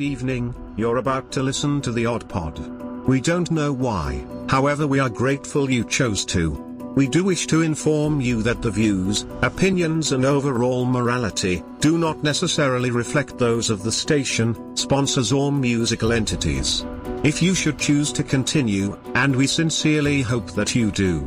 Evening, you're about to listen to the Odd Podd. We don't know why, however, we are grateful you chose to. We do wish to inform you that the views, opinions, and overall morality do not necessarily reflect those of the station, sponsors, or musical entities. If you should choose to continue, and we sincerely hope that you do,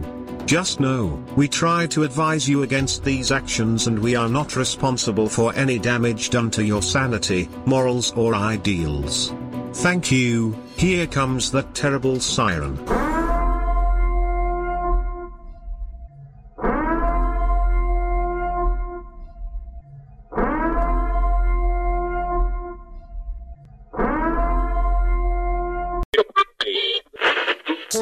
just know, we try to advise you against these actions and we are not responsible for any damage done to your sanity, morals or ideals. Thank you, here comes that terrible siren.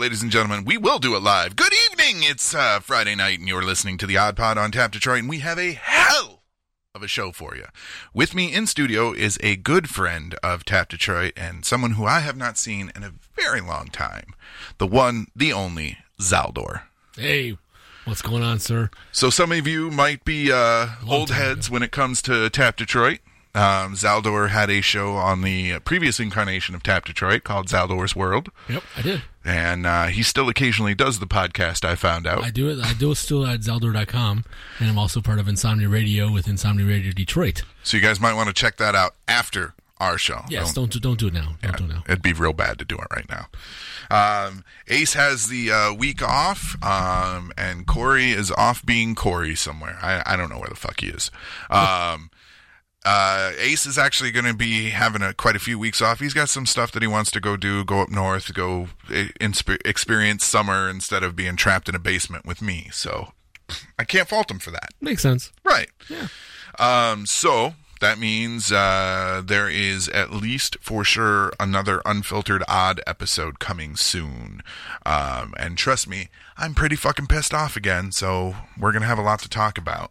Ladies and gentlemen. We will do it live. Good evening. It's uh, Friday night, and you're listening to the Odd Podd on Tap Detroit, and we have a hell of a show for you. With me in studio is a good friend of Tap Detroit and someone who I have not seen in a very long time. The one, the only, Zaldor. Hey, what's going on, sir? So some of you might be uh, old heads when it comes to Tap Detroit. Um, Zaldor had a show on the previous incarnation of Tap Detroit called Zaldor's World, Yep, I did. and uh, he still occasionally does the podcast. I found out. I do it. I do it still at Zaldor.com, and I'm also part of Insomnia Radio with Insomnia Radio Detroit. So you guys might want to check that out after our show. Yes, don't do, don't do it now. Don't do it now. It'd be real bad to do it right now. Um, Ace has the uh, week off, um, and Corey is off being Corey somewhere. I, I don't know where the fuck he is. Um, uh, Ace is actually going to be having a, quite a few weeks off. He's got some stuff that he wants to go do, go up north, go eh, inspe- experience summer instead of being trapped in a basement with me. So I can't fault him for that. Makes sense. Right. Um, so that means uh, there is at least for sure another unfiltered odd episode coming soon. Um, and trust me, I'm pretty fucking pissed off again. So we're gonna have a lot to talk about.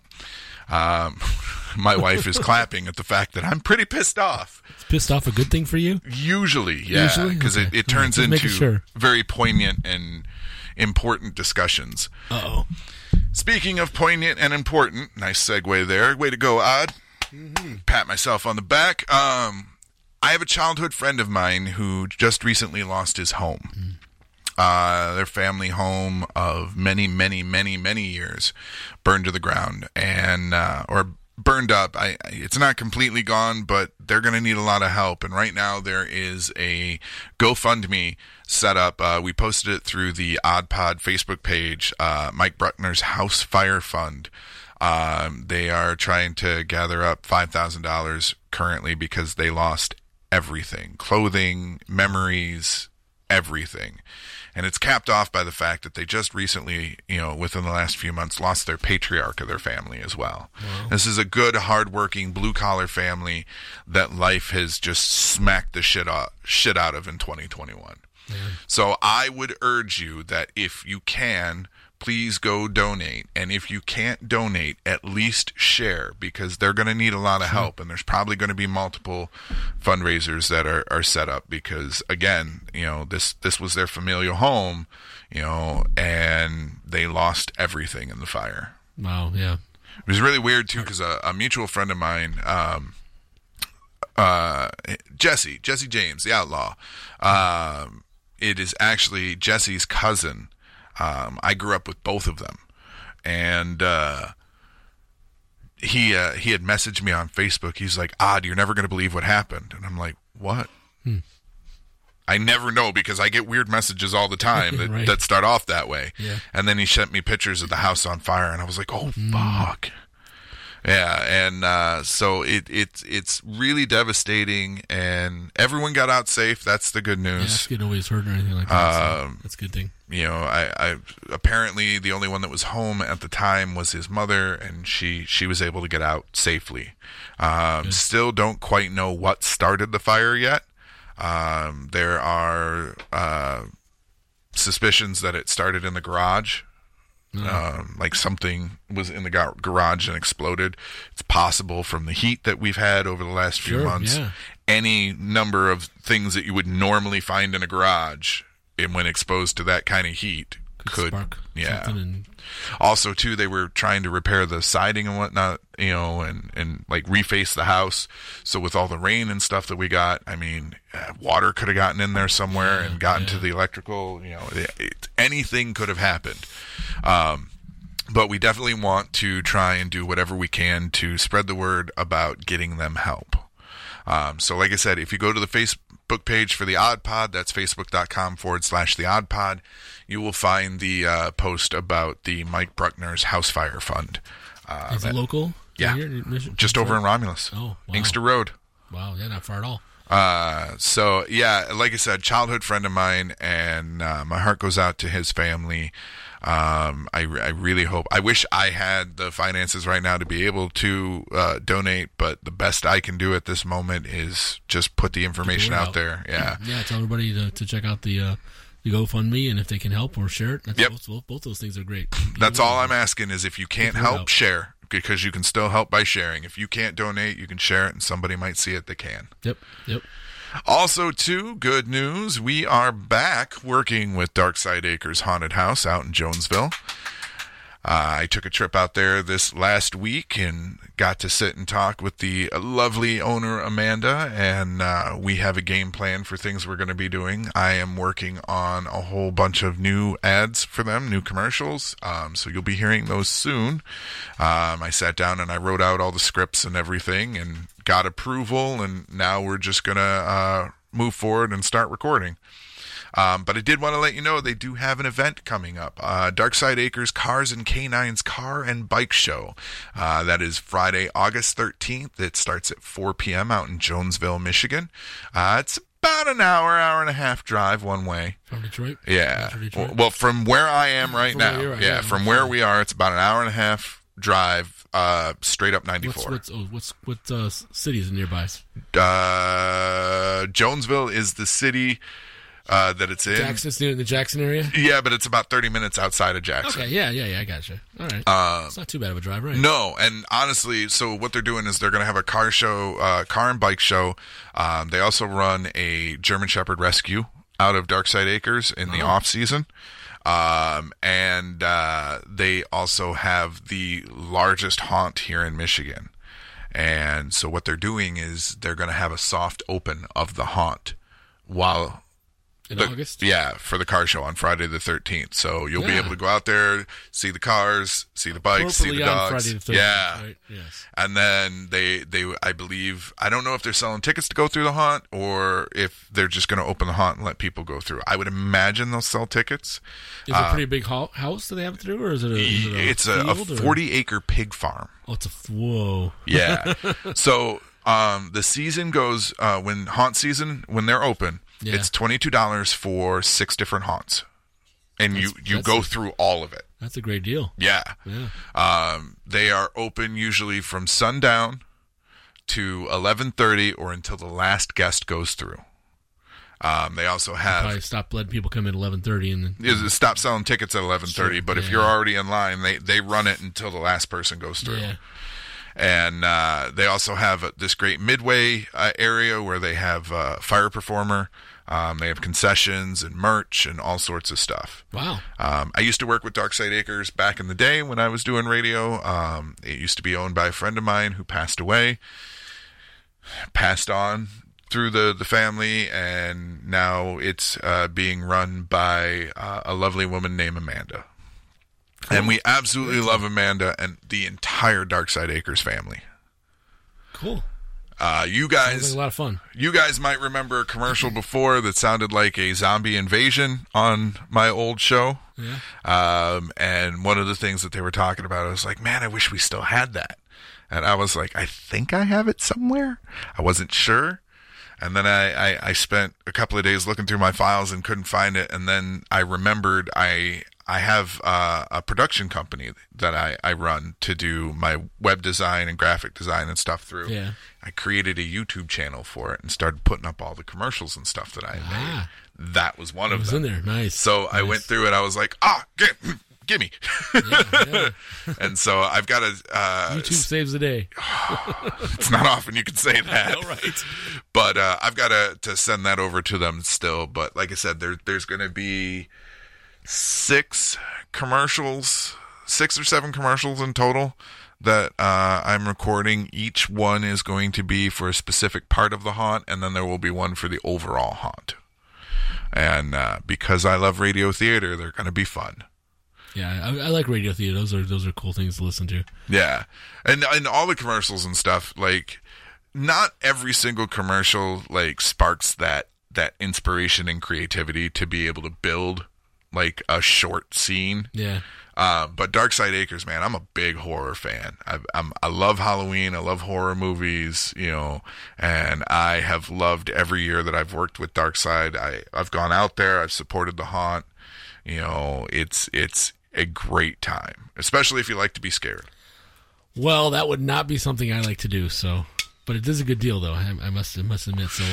Um, my wife is clapping at the fact that I'm pretty pissed off. It's pissed off a good thing for you. Usually, yeah, Usually? because Okay. it, it turns just making into sure. very poignant and important discussions. Uh oh. Speaking of poignant and important, nice segue there. Way to go, Odd. Pat myself on the back. Um, I have a childhood friend of mine who just recently lost his home. Uh, their family home of many, many, many, many years burned to the ground and uh, or burned up. I, it's not completely gone, but they're going to need a lot of help. And right now there is a GoFundMe set up. Uh, we posted it through the Odd Podd Facebook page. Uh, Mike Bruckner's House Fire Fund. Um, they are trying to gather up five thousand dollars currently because they lost everything: clothing, memories, everything. And it's capped off by the fact that they just recently, you know, within the last few months, lost their patriarch of their family as well. This is a good, hardworking, blue collar family that life has just smacked the shit out, shit out of in 2021. So I would urge you that if you can, please go donate. And if you can't donate, at least share because they're going to need a lot of help. And there's probably going to be multiple fundraisers that are, are set up because again, you know, this, this was their familial home, you know, and they lost everything in the fire. Wow. Yeah. It was really weird too because a, a mutual friend of mine, um, uh, Jesse, Jesse James, the outlaw. Um, it is actually Jesse's cousin. Um, I grew up with both of them, and uh, he uh, he had messaged me on Facebook. He's like, "Odd, you're never going to believe what happened," and I'm like, "What?" I never know because I get weird messages all the time that, Right. that start off that way. Yeah. And then he sent me pictures of the house on fire, and I was like, "Oh fuck!" Yeah, and uh, so it it's it's really devastating, and everyone got out safe. That's the good Yeah, news. if nobody's hurt or anything like that. so Um, that's a good thing. you know, I, I apparently the only one that was home at the time was his mother, and she she was able to get out safely. Um, still don't quite know what started the fire yet. Um, there are uh, suspicions that it started in the garage. Um, like something was in the gar- garage and exploded. It's possible from the heat that we've had over the last few Sure, months. yeah. Any number of things that you would normally find in a garage, and when exposed to that kind of heat, could, spark yeah. something and Also, too, they were trying to repair the siding and whatnot, you know, and and like reface the house. So with all the rain and stuff that we got, I mean, uh, water could have gotten in there somewhere and gotten to the electrical. You know, it, it, anything could have happened. Um, but we definitely want to try and do whatever we can to spread the word about getting them help. Um, so, like I said, if you go to the Facebook page for the Odd Podd, that's facebook.com forward slash the Odd Podd, you will find the uh, post about the Mike Bruckner's House Fire Fund. Uh, is it local? yeah. Here just over in Romulus, Oh, wow. Inkster Road. Wow, yeah, not far at all. Uh, so yeah, like I said, childhood friend of mine, and uh, my heart goes out to his family. Um, I, I really hope. I wish I had the finances right now to be able to uh, donate, but the best I can do at this moment is just put the information out out. there. Yeah, Yeah, tell everybody to, to check out the uh, the GoFundMe, and if they can help or share it, that's Yep. both, both, both those things are great. that's all I'm asking is if you can't word help, share because you can still help by sharing. If you can't donate, you can share it, and somebody might see it. They can. Yep, yep. Also, too, good news. We are back working with Darksyde Acres Haunted House out in Jonesville. Uh, I took a trip out there this last week and got to sit and talk with the lovely owner, Amanda, and uh, we have a game plan for things we're going to be doing. I am working on a whole bunch of new ads for them, new commercials, um, so you'll be hearing those soon. Um, I sat down and I wrote out all the scripts and everything and got approval, and now we're just going to uh, move forward and start recording. Um, but I did want to let you know they do have an event coming up. Uh, Darksyde Acres Cars and Canines Car and Bike Show. Uh, that is Friday, August 13th. It starts at 4 p.m. out in Jonesville, Michigan. Uh, it's about an hour, hour and a half drive one way. From Detroit. Yeah. Metro Detroit. Well, from where I am right From now. yeah, yeah, from where we are, it's about an hour and a half drive uh, straight up 94. What's what's oh, what's what uh, cities nearby? uh, Jonesville is the city uh, that it's in. Jackson, near the Jackson area. Yeah, but it's about 30 minutes outside of Jackson. Okay, yeah, yeah, yeah. I got you. All right. it's not too bad of a drive, right? Uh, No, and honestly, so what they're doing is they're going to have a car show, uh, car and bike show. Um, they also run a German Shepherd rescue out of Darksyde Acres in the off season. Um, and uh, they also have the largest haunt here in Michigan. And so what they're doing is they're going to have a soft open of the haunt while In the- August. Yeah, for the car show on Friday the 13th. So you'll be able to go out there, see the cars, see the bikes, see the dogs. The 13th, yeah. Right? Yes. And then they, they, I believe, I don't know if they're selling tickets to go through the haunt or if they're just going to open the haunt and let people go through. I would imagine they'll sell tickets. Is it a pretty big ho- house that they have to do, or is it a? Is it a It's a, a field, or- 40 acre pig farm. Oh, it's a whoa. Yeah. so um, the season goes uh, when haunt season when they're open. Yeah. It's twenty two dollars for six different haunts, and you That's- you that's go a- through all of it. That's a great deal. Yeah. Yeah. Um, they are open usually from sundown to eleven thirty or until the last guest goes through. Um, they also have Probably stop letting people come in eleven thirty, and then stop selling tickets at eleven thirty. Sure, but if you're already in line, they they run it until the last person goes through. yeah, and uh, they also have this great midway uh, area where they have uh, fire performer. Um, they have concessions and merch and all sorts of stuff. wow. Um, I used to work with Darksyde Acres back in the day when I was doing radio. Um, it used to be owned by a friend of mine who passed away, passed on through the, the family, and now it's uh, being run by uh, a lovely woman named Amanda. And we absolutely love Amanda and the entire Darksyde Acres family. Cool. Uh, you guys, like a lot of fun. you guys might remember a commercial before that sounded like a zombie invasion on my old show. Yeah. Um, and one of the things that they were talking about, I was like, man, I wish we still had that. And I was like, I think I have it somewhere. I wasn't sure. And then I, I, I spent a couple of days looking through my files and couldn't find it. And then I remembered I I have uh, a production company that I, I run to do my web design and graphic design and stuff through. Yeah. I created a YouTube channel for it and started putting up all the commercials and stuff that I had Ah. made. That was one It of was them. in there. Nice. So I went through it. I was like, ah, get, gimme. yeah. and so I've got a. Uh, YouTube saves the day. it's not often you can say that. All right. But uh, I've got to to send that over to them still. But like I said, there there's going to be six commercials, six or seven commercials in total that uh, I'm recording. Each one is going to be for a specific part of the haunt, and then there will be one for the overall haunt. And uh, because I love radio theater, they're going to be fun. Yeah, I, I like radio theater. Those are those are cool things to listen to. Yeah, and and all the commercials and stuff like not every single commercial like sparks that that inspiration and creativity to be able to build like a short scene. Yeah. Uh, but Darksyde Acres, man, I'm a big horror fan. I, I'm I love Halloween. I love horror movies. You know, and I have loved every year that I've worked with Darksyde. I I've gone out there. I've supported the haunt. You know, it's it's a great time, especially if you like to be scared. Well, that would not be something I like to do. So, but it is a good deal, though. I, I must I must admit. So,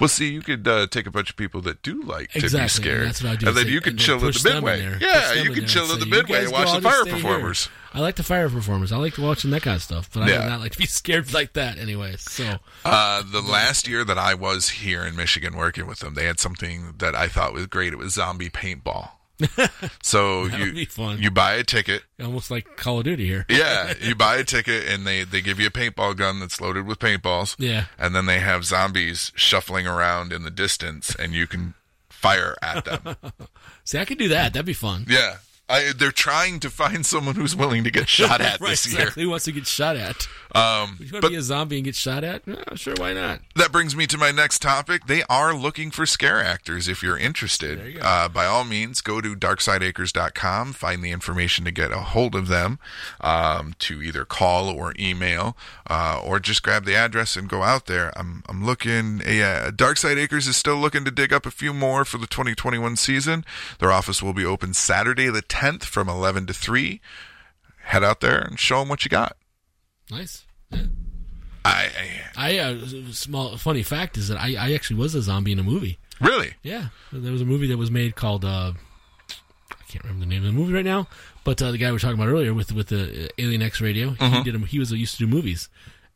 Well, see, you could uh, take a bunch of people that do like to be scared, and that's what I do. and then Say- you then chill at the midway. there. Yeah, you can chill at the midway and watch the fire stay here." performers. I like the fire performers. I like watching that kind of stuff, but I Yeah. do not like to be scared like that anyway. So, Uh, the last year that I was here in Michigan working with them, they had something that I thought was great. It was zombie paintball. so you you buy a ticket. almost like Call of Duty here. Yeah, you buy a ticket and they they give you a paintball gun that's loaded with paintballs. Yeah. and then they have zombies shuffling around in the distance, and you can fire at them. See, I could do that. That'd be fun. Yeah. I, they're trying to find someone who's willing to get shot at right, this exactly. Who wants to get shot at? Um, You want to be a zombie and get shot at? Yeah, sure, why not? that brings me to my next topic. They are looking for scare actors if you're interested. You. Uh, by all means, go to darksydeacres.com, find the information to get a hold of them, um, to either call or email, uh, or just grab the address and go out there. I'm, I'm looking, yeah, Darksyde Acres is still looking to dig up a few more for the 2021 season. Their office will be open Saturday the 10th from 11 to 3. Head out there and show them what you got. Nice. Yeah. I, I I uh, small funny fact is that I, I actually was a zombie in a movie. really, Yeah, there was a movie that was made called uh, I can't remember the name of the movie right now, but uh, the guy we were talking about earlier with with the uh, Alien X Radio, Mm-hmm. he did. A, he was used to do movies,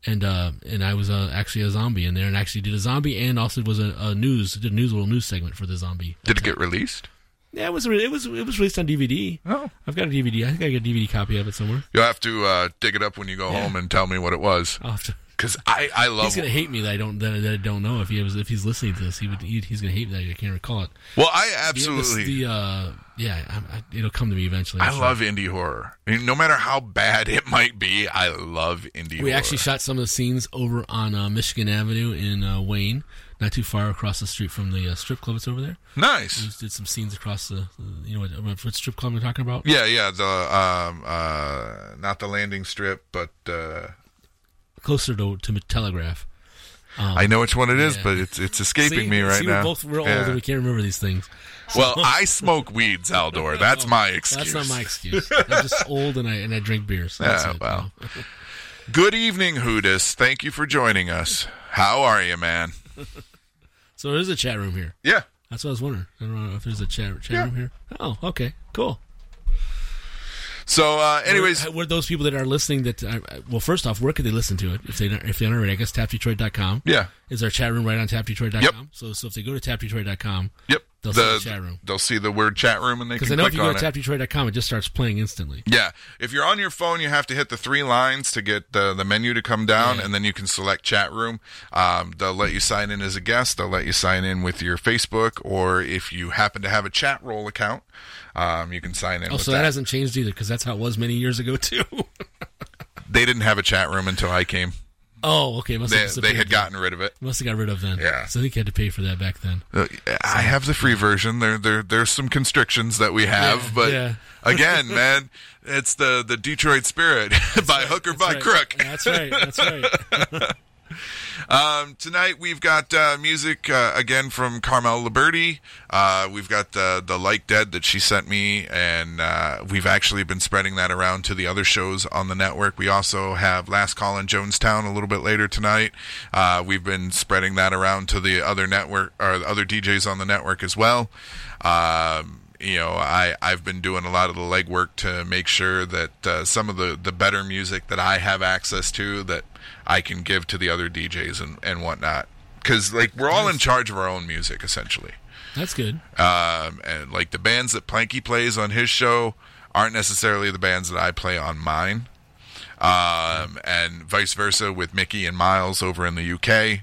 and uh, and I was uh, actually a zombie in there, and actually did a zombie, and also was a, a news did a news little news segment for the zombie. did it get released? Yeah, it was it was it was released on DVD. Oh. I've got a DVD. I think I got a DVD copy of it somewhere. You'll have to uh, dig it up when you go home and tell me what it was. I'll have to. Because I, I love. He's gonna hate me that I don't that, that I don't know if he was if he's listening to this he would he, he's gonna hate me that I can't recall it. well, I The- absolutely. The, uh, yeah, I, I, it'll come to me eventually. I'm I sure. love indie horror. I mean, no matter how bad it might be, I love indie We horror. actually shot some of the scenes over on uh, Michigan Avenue in uh, Wayne, not too far across the street from the uh, strip club that's over there. Nice. just did some scenes across the, you know what, what strip club I'm talking about? Yeah, yeah. The um, uh, not the landing strip, but uh, Closer to to Telegraph. I know which one it is, yeah. but it's it's escaping See? me right See, now. We're both we're old Yeah. and we can't remember these things. Well, I smoke weeds, Aldor. That's my excuse. That's not my excuse. I'm just old and I and I drink beer. So that's Yeah, it, well. Good evening, Hootis. Thank you for joining us. How are you, man? So there's a chat room here. Yeah. That's what I was wondering. I don't know if there's a chat chat Yeah. room here. Oh, okay, cool. So, uh, anyways, What are those people that are listening? That uh, well, first off, where could they listen to it if they don't, if they aren't already? I guess tapdetroit.com. yeah. Is our chat room right on tapdetroit.com? Yep. So so if they go to tapdetroit.com, Yep. They'll see the chat room. They'll see the word chat room and they because can I know if you go to it. tapdetroit.com, it just starts playing instantly. Yeah, if you're on your phone, you have to hit the three lines to get the the menu to come down, Yeah. and then you can select chat room. Um, they'll let you sign in as a guest. They'll let you sign in with your Facebook, or if you happen to have a Chatroll account, um, you can sign in. Oh, so that hasn't changed either because that's how it was many years ago too. They didn't have a chat room until I came. Oh, okay. Must They, have they had gotten rid of it. Must have got rid of then. Yeah. So I think you had to pay for that back then. Uh, I have the free version. There, there, there's some constrictions that we have, Yeah, but yeah. again, man, it's the the Detroit spirit by hook or by Right. crook. That's right. That's right. Um, tonight we've got uh, music uh, again from Carmel Liburdi. Uh, we've got the the Like Dead that she sent me, and uh, we've actually been spreading that around to the other shows on the network. We also have Last Call in Jonestown a little bit later tonight. Uh, we've been spreading that around to the other network or the other DJs on the network as well. Um, you know, I, I've been doing a lot of the legwork to make sure that uh, some of the, the better music that I have access to that I can give to the other DJs and, and whatnot. Because, like, we're all in charge of our own music, essentially. That's good. Um, and, like, the bands that Planky plays on his show aren't necessarily the bands that I play on mine. Um, and vice versa with Mickey and Miles over in the UK.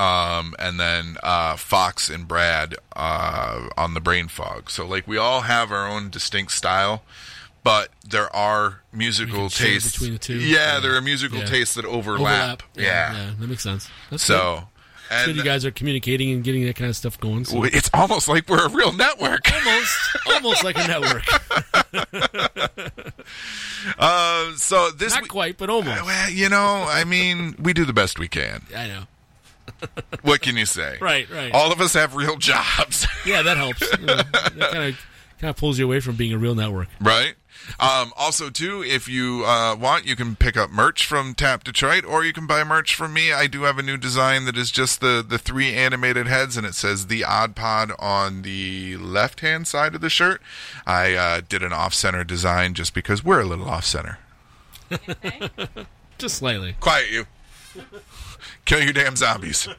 Um, and then uh, Fox and Brad uh, on the Brain Fog. So, like, we all have our own distinct style, but there are musical tastes. between the two. Yeah, Yeah. there are musical Yeah. tastes that overlap. Overlap. Yeah. yeah. That makes sense. That's. So, good and you guys are communicating and getting that kind of stuff going. So. it's almost like we're a real network. almost, almost like a network. Uh, so this Not week, quite, but almost. well, you know, I mean, we do the best we can. I know. What can you say? Right, right. All of us have real jobs, Yeah, that helps. You know, that kind of kind of pulls you away from being a real network. right? Um, also, too, if you uh, want, you can pick up merch from Tap Detroit, or you can buy merch from me. I do have a new design that is just the the three animated heads, and it says the Odd Podd on the left hand side of the shirt. I uh, did an off center design just because we're a little off center. Just slightly. Quiet you. Kill your damn zombies.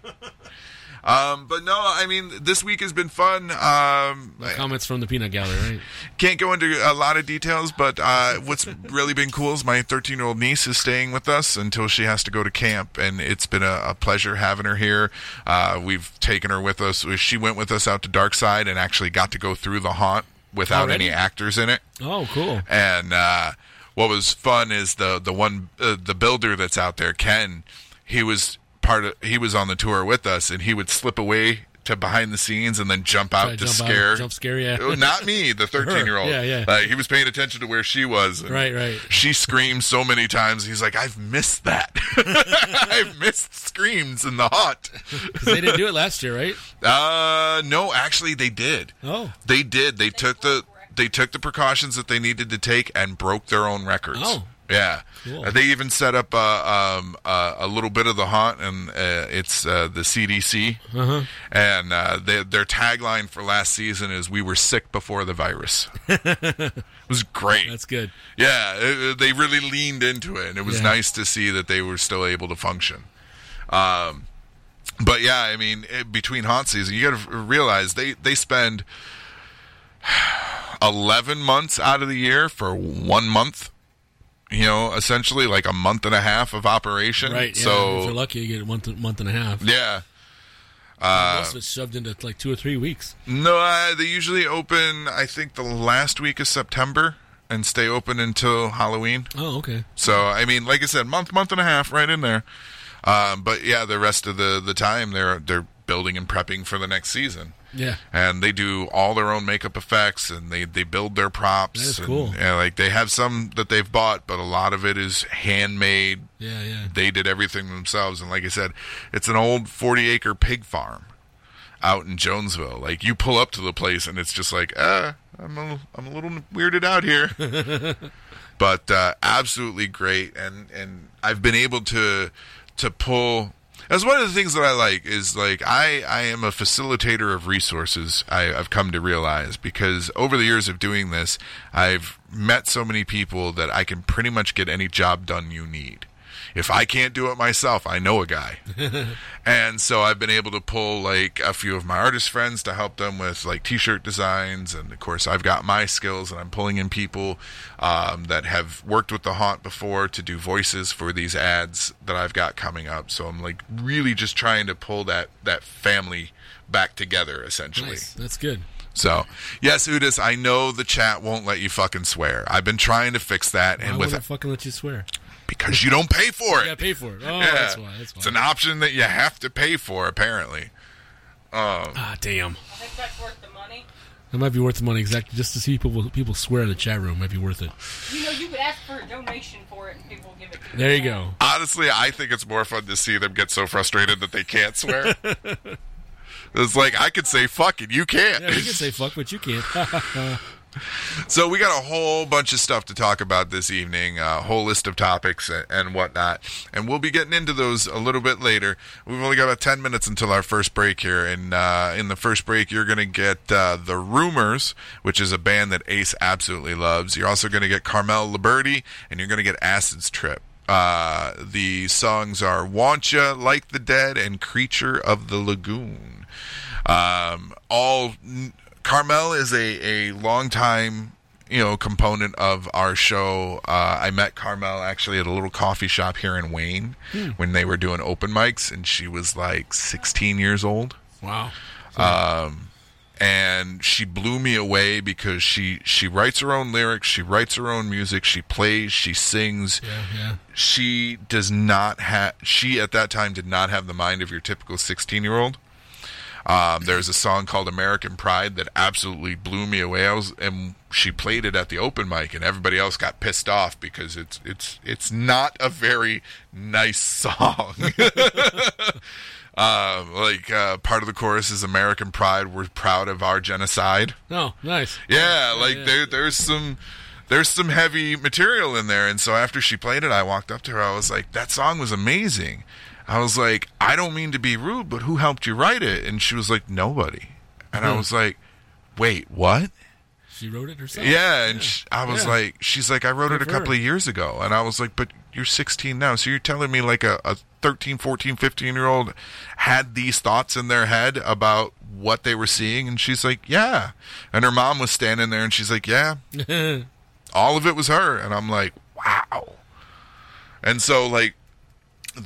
Um, but no, I mean, this week has been fun. Um, Comments from the peanut gallery, right? can't go into a lot of details, but uh, what's really been cool is my 13 year old niece is staying with us until she has to go to camp, and it's been a, a pleasure having her here. Uh, we've taken her with us. She went with us out to Darksyde and actually got to go through the haunt without Already? any actors in it. Oh, cool. And uh, what was fun is the the one uh, the builder that's out there, Ken. He was part of. He was on the tour with us, and he would slip away to behind the scenes and then jump out Try to jump out, scare. jump scare, yeah. Oh, Not me, the thirteen year old. Yeah, yeah. Uh, he was paying attention to where she was. Right, right. She screamed so many times. He's like, I've missed that. I've missed screams in the hot they didn't do it last year, right? Uh, no, actually, they did. Oh. They did. They took the they took the precautions that they needed to take and broke their own records. Oh. Yeah, Cool. Uh, they even set up uh, um, uh, a little bit of the haunt, and uh, it's uh, the CDC. Uh-huh. And uh, they, their tagline for last season is "We were sick before the virus." it was great. That's good. Yeah, it, they really leaned into it, and it was Yeah. nice to see that they were still able to function. Um, but yeah, I mean, it, between haunt season, you got to realize they they spend eleven months out of the year for one month. You know, essentially like a month and a half of operation. Right. Yeah. So if you're lucky, you get a month, month and a half. yeah. Most of it's shoved into like two or three weeks. No, uh, they usually open. I think the last week of September and stay open until Halloween. Oh, okay. So I mean, like I said, month, month and a half, right in there. Um, but yeah, the rest of the the time they're they're building and prepping for the next season, Yeah. and they do all their own makeup effects and they they build their props. That is and, cool. Yeah, like they have some that they've bought, but a lot of it is handmade. Yeah, yeah. They did everything themselves, and like I said, it's an old forty acre pig farm out in Jonesville. Like you pull up to the place, and it's just like, ah, I'm a, I'm a little weirded out here but uh, absolutely great and and I've been able to to pull that's one of the things that I like is like I I am a facilitator of resources I, I've come to realize because over the years of doing this I've met so many people that I can pretty much get any job done you need if I can't do it myself, I know a guy. and so I've been able to pull like a few of my artist friends to help them with like t-shirt designs and of course I've got my skills and I'm pulling in people um, that have worked with the haunt before to do voices for these ads that I've got coming up. So I'm like really just trying to pull that that family back together essentially. Nice. That's good. So, yes, Udis, I know the chat won't let you fucking swear. I've been trying to fix that, Why and with it fucking let you swear? Because you don't pay for it. gotta pay for it. Oh, yeah. that's why. That's why. It's an option that you have to pay for, apparently. ah, damn. I think that's worth the money. It might be worth the money exactly just to see people people swear in the chat room. Might be worth it. You know, you could ask for a donation for it, and people will give it to you. There you go. Honestly, I think it's more fun to see them get so frustrated that they can't swear. it's like I could say fuck and you can't. Yeah, you can say fuck, but you can't. So we got a whole bunch of stuff to talk about this evening, a whole list of topics and, whatnot, and we'll be getting into those a little bit later. We've only got about ten minutes until our first break here, and uh, in the first break, you're going to get uh, the Rumours, which is a band that Ace absolutely loves. You're also going to get Carmel Liburdi, and you're going to get Acid's Trip. Uh, the songs are Want Ya, Like the Dead, and Creature of the Lagoon. Um, all Carmel is a a longtime you know component of our show. Uh, I met Carmel actually at a little coffee shop here in Wayne when they were doing open mics, and she was like 16 years old wow. and she blew me away because she she writes her own lyrics, she writes her own music, she plays, she sings. Yeah, yeah. She does not have she at that time did not have the mind of your typical 16-year-old. Um, there's a song called American Pride that absolutely blew me away. I was and she played it at the open mic and everybody else got pissed off because it's it's it's not a very nice song. Um, like uh, part of the chorus is American Pride. We're proud of our genocide. Oh, nice. Yeah, like yeah. there, there's some, there's some heavy material in there. And so after she played it, I walked up to her. I was like, "That song was amazing." I was like, "I don't mean to be rude, but who helped you write it?" And she was like, "Nobody." And I Hmm. was like, "Wait, what?" She wrote it herself. Yeah, and sh I was Yeah. like, she's like, I wrote it a couple of years ago. And I was like, but you're 16 now. So you're telling me like a, a 13, 14, 15 year old had these thoughts in their head about what they were seeing? And she's like, yeah. And her mom was standing there and she's like, yeah, all of it was her. And I'm like, wow. And so, like,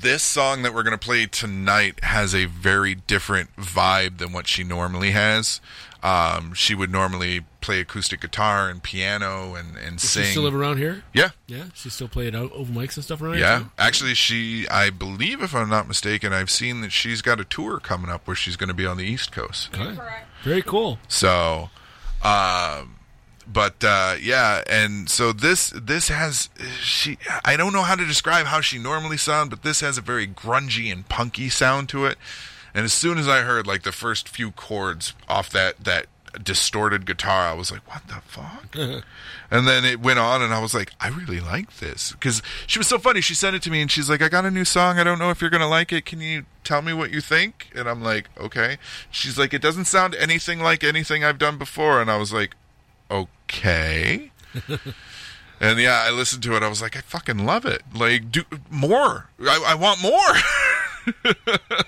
this song that we're going to play tonight has a very different vibe than what she normally has. Um, she would normally play acoustic guitar and piano and, and Does sing. she still live around here? yeah. Yeah, she still play it out over mics and stuff around here. Yeah. Actually, she, I believe, if I'm not mistaken, I've seen that she's got a tour coming up where she's going to be on the East Coast. Okay. Very cool. So, um, but uh, yeah, and so this this has she. I don't know how to describe how she normally sounds, but this has a very grungy and punky sound to it. And as soon as I heard like the first few chords off that that distorted guitar, I was like, "What the fuck?" and then it went on, and I was like, "I really like this," because she was so funny. She sent it to me, and she's like, "I got a new song. I don't know if you're gonna like it. Can you tell me what you think?" And I'm like, "Okay." She's like, "It doesn't sound anything like anything I've done before," and I was like, "Okay." And yeah, I listened to it. I was like, I fucking love it. Like, do more. I, I want more.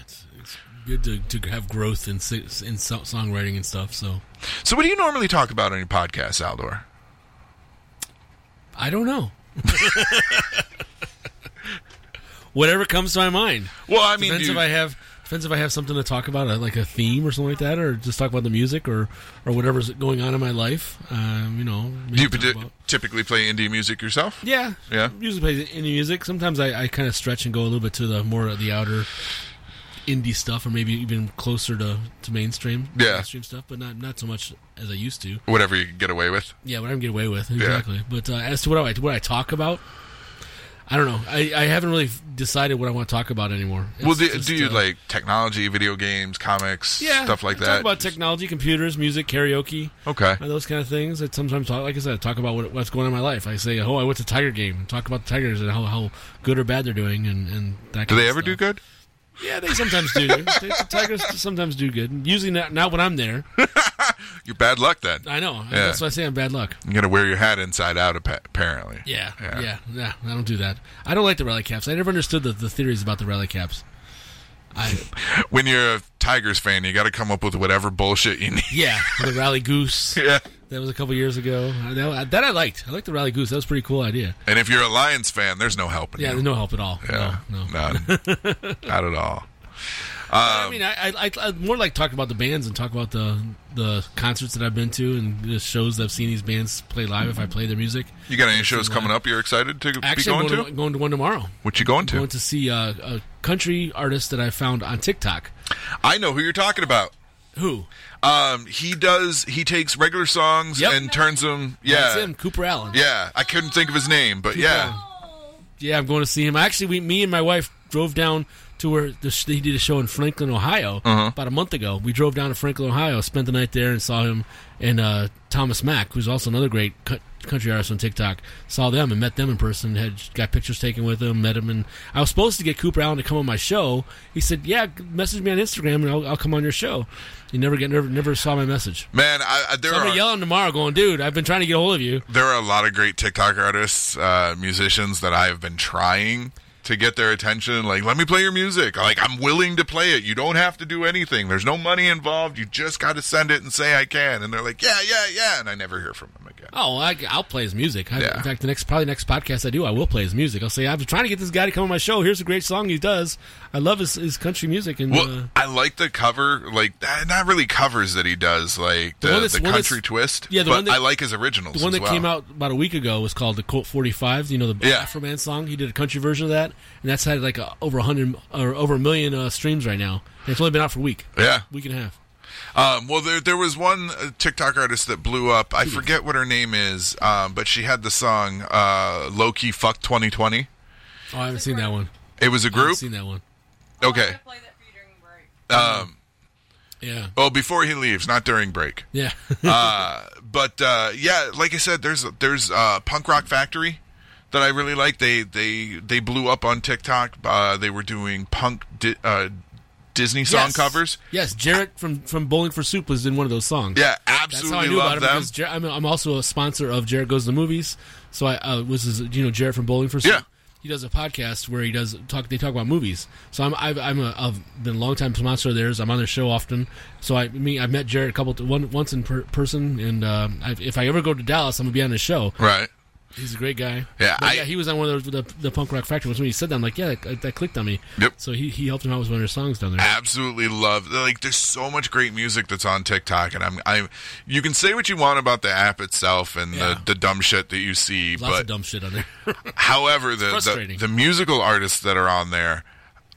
It's, it's good to, to have growth in in songwriting and stuff. So so, what do you normally talk about on your podcast, Zaldor? I don't know. Whatever comes to my mind. Well, I mean, depends do if I have depends if I have something to talk about, uh, like a theme or something like that, or just talk about the music or or whatever's going on in my life. Um, you know, do you about- typically play indie music yourself? yeah, Yeah. Usually play indie music. Sometimes I, I kind of stretch and go a little bit to the more of the outer indie stuff, or maybe even closer to, to mainstream Yeah. mainstream stuff, but not not so much as I used to. Whatever you can get away with. Yeah, what I'm get away with exactly. But uh, as to what I what I talk about, I don't know. I, I haven't really decided what I want to talk about anymore. well, It's do, just, do you uh, like technology, video games, comics, yeah stuff like I that? Talk about technology, computers, music, karaoke, okay. those kind of things. I sometimes talk, like I said, I talk about what, what's going on in my life. I say, oh, I went to Tiger game. Talk about the Tigers and how, how good or bad they're doing, and, and that. Do they ever stuff. do good? Yeah, they sometimes do. They- the Tigers sometimes do good. Usually not, not when I'm there. You're bad luck then. I know. Yeah. That's why I say I'm bad luck. You got to wear your hat inside out, apparently. Yeah, Yeah. yeah, yeah, I don't do that. I don't like the rally caps. I never understood the, the theories about the rally caps. I When you're a Tigers fan, you got to come up with whatever bullshit you need. yeah, the rally goose. yeah. That was a couple years ago. That, that I liked. I liked the rally goose. That was a pretty cool idea. And if you're a Lions fan, there's no helping Yeah, you. there's no help at all. Yeah, No, no. none, not at all. I mean, I, I, I more like talk about the bands and talk about the the concerts that I've been to and the shows that I've seen these bands play live. If I play their music, You got any shows coming up you're excited to actually, be I'm going going to? going to one tomorrow. What you going to? i Going to see uh, a country artist that I found on TikTok. I know who you're talking about. Who? Um, he does. He takes regular songs Yep. and turns them. Yeah, That's him, Cooper Alan. yeah. I couldn't think of his name, but yeah. Yeah, I'm going to see him. Actually, we, me and my wife drove down to where the, sh- he did a show in Franklin, Ohio, Uh-huh. about a month ago. We drove down to Franklin, Ohio, spent the night there, and saw him and uh, Thomas Mack, who's also another great cu- country artist on TikTok. Saw them and met them in person. Had got pictures taken with them. Met him, and I was supposed to get Cooper Alan to come on my show. He said, "Yeah, message me on Instagram, and I'll, I'll come on your show." You never get never never saw my message. Man, I, I, there So I'm are gonna yell at him tomorrow, going, "Dude, I've been trying to get a hold of you." there are a lot of great TikTok artists, uh, musicians that I have been trying to get their attention. Like, let me play your music. Like, I'm willing to play it. You don't have to do anything. There's no money involved. You just got to send it and say I can. And they're like, yeah, yeah, yeah. And I never hear from them again. Oh, I, I'll play his music. I, Yeah. In fact, the next probably next podcast I do, I will play his music. I'll say I've been trying to get this guy to come on my show. Here's a great song he does. I love his, his country music and Well, uh, I like the cover, like uh, not really covers that he does, like The the, the, country twist. yeah, the but one that- I like his originals. the one that well. came out about a week ago was called the Colt 45. You know the Yeah. Afroman song. He did a country version of that, and that's had like a, over a hundred or over a million uh, streams right now. And it's only been out for a week, Yeah. week and a half. Um, well, there there was one uh, TikTok artist that blew up. I forget what her name is, um, but she had the song uh, "Low Key Fuck 2020." Oh, I haven't seen that one. It was a I haven't group. seen that one. Okay. I play that during break. Um, Yeah, well, before he leaves, not during break. yeah. Uh, but uh, yeah, like I said, there's there's uh, Punk Rock Factory that I really like. They they they blew up on TikTok. Uh, they were doing punk di- uh, Disney song Yes. covers. Yes, Jaret from from Bowling for Soup was in one of those songs. Yeah, That's how I absolutely knew about them. because Jer- I'm, I'm also a sponsor of Jaret Goes to the Movies. So I uh, was his, you know Jaret from Bowling for Soup. Yeah. He does a podcast where he does talk. They talk about movies. So I'm I've, I'm a, I've been a long time sponsor of theirs. I'm on their show often. So I me I've met Jaret a couple one once in per, person, and uh, I, if I ever go to Dallas, I'm gonna be on his show. Right. He's a great guy. Yeah, I- yeah, he was on one of those, the, the punk rock factory. When he said that, I'm like, yeah, that, that clicked on me. Yep. So he, he helped him out with one of their songs down there. absolutely love like there's so much great music that's on TikTok and I'm I you can say what you want about the app itself and Yeah. the, the dumb shit that you see Lots but of dumb shit on there. however the, the the musical artists that are on there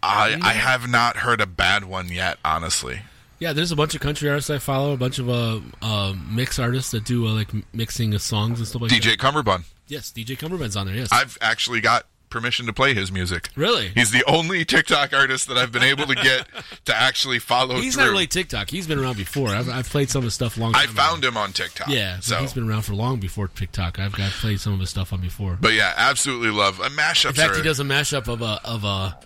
I. I have not heard a bad one yet honestly Yeah, there's a bunch of country artists I follow, a bunch of uh, uh, mix artists that do uh, like mixing of songs and stuff like that. DJ Cummerbund Yes, DJ Cummerbund's on there. Yes, I've actually got permission to play his music really. he's the only TikTok artist that I've been able to get to actually follow He's through not really TikTok. He's been around before. I've, I've played some of his stuff long. I found ago. him on TikTok Yeah, so he's been around for long before TikTok. I've got played some of his stuff on before. but yeah absolutely love a mashup. In fact, are, he does a mashup of a of a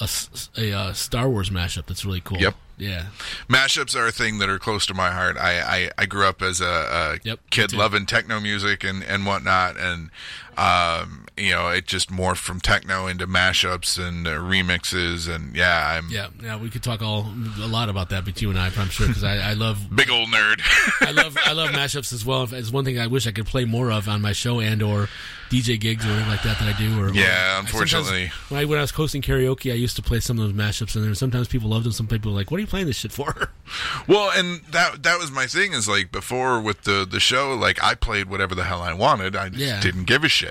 a, s- a, uh, Star Wars mashup that's really cool. Yep. Yeah. mashups are a thing that are close to my heart. I I, I grew up as a, a Yep, kid loving techno music and and whatnot, and um, you know it just morphed from techno into mashups and uh, remixes, and yeah, I'm Yeah. Yeah. We could talk all a lot about that, but you and I, I'm sure, because I, I love big old nerd. I love I love mashups as well. It's one thing I wish I could play more of on my show and or DJ gigs or anything like that that I do. Or or- Yeah, I- unfortunately. sometimes when I when I was hosting karaoke, I used to play some of those mashups and there. Sometimes people loved them. Some people were like, "What are you playing this shit for?" well, and that that was my thing is like before with the the show, like I played whatever the hell I wanted. I Yeah. didn't give a shit.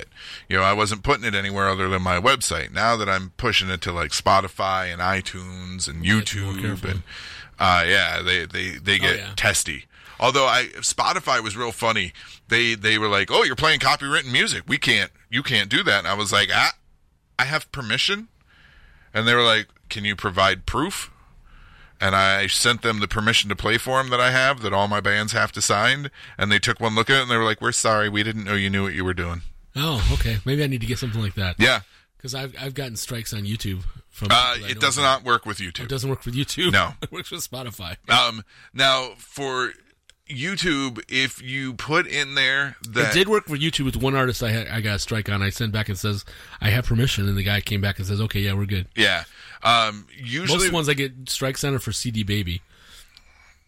You know, I wasn't putting it anywhere other than my website. Now that I'm pushing it to like Spotify and iTunes and have to be more YouTube and uh, yeah, they they they get yeah. testy. Although I Spotify was real funny. They they were like, "Oh, you're playing copywritten music. We can't. You can't do that." And I was like, "Ah, I have permission." And they were like, "Can you provide proof?" And I sent them the permission to play form that I have that all my bands have to sign. And they took one look at it and they were like, "We're sorry. We didn't know you knew what you were doing." Oh, okay. Maybe I need to get something like that. Yeah. because I've I've gotten strikes on YouTube from. Uh, it does about. not work with YouTube. It doesn't work with YouTube. No. it works with Spotify. Um, now for YouTube, if you put in there that It did work for YouTube with one artist I had, I got a strike on. I sent back and says I have permission, and the guy came back and says, "Okay, yeah, we're good." yeah, um, usually Most ones I get strikes on are for CD Baby.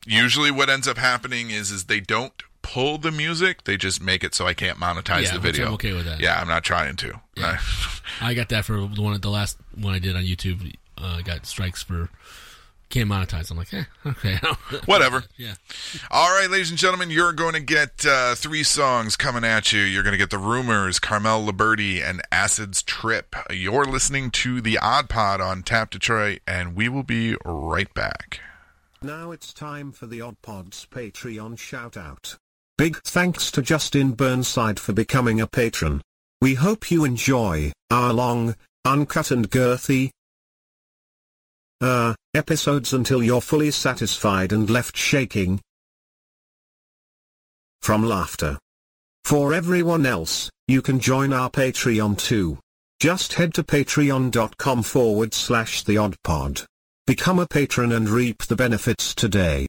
usually what ends up happening is is they don't pull the music they just make it so i can't monetize Yeah, the which video I'm okay with that. yeah i'm not trying to Yeah. I got that for the one the last one I did on YouTube. Uh, I got strikes for can't monetize. I'm like, eh, okay, Whatever. yeah. All right, ladies and gentlemen, you're going to get uh, three songs coming at you. You're going to get The Rumours, Carmel Liburdi, and Acid's Trip. You're listening to The Odd Podd on Tap Detroit, and we will be right back. Now it's time for the Odd Podds Patreon shout out. Big thanks to Justin Burnside for becoming a patron. We hope you enjoy our long, uncut and girthy uh, episodes until you're fully satisfied and left shaking from laughter. For everyone else, you can join our Patreon too. Just head to patreon.com forward slash the odd pod. Become a patron and reap the benefits today.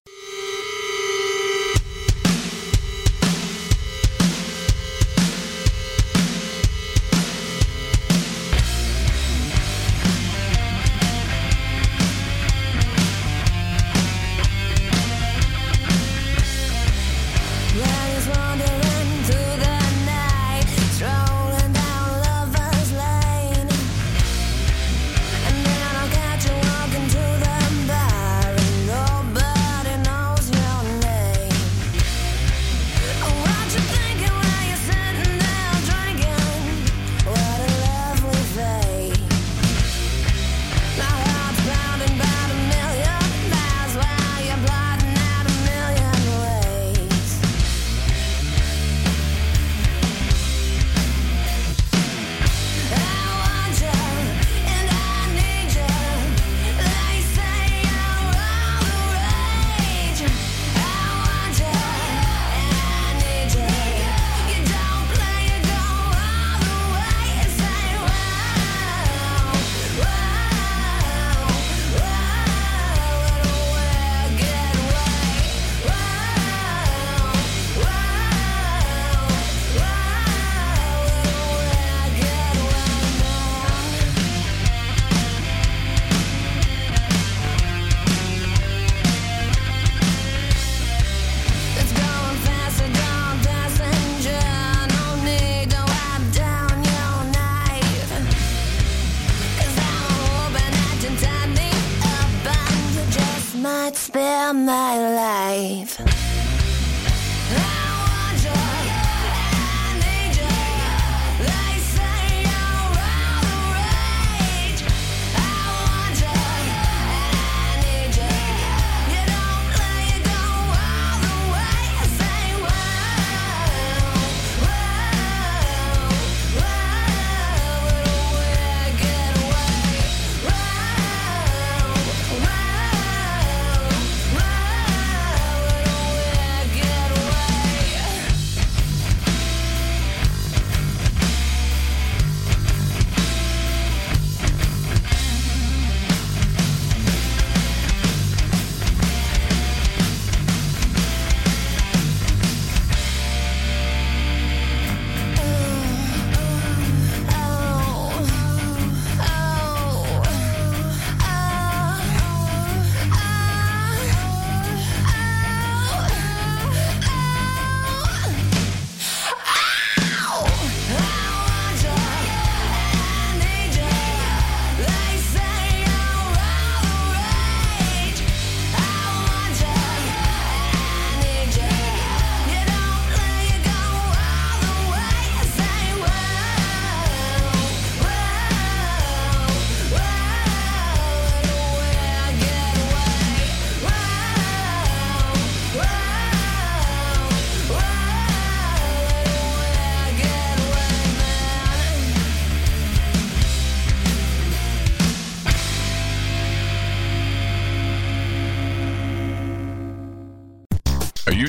Spare my life.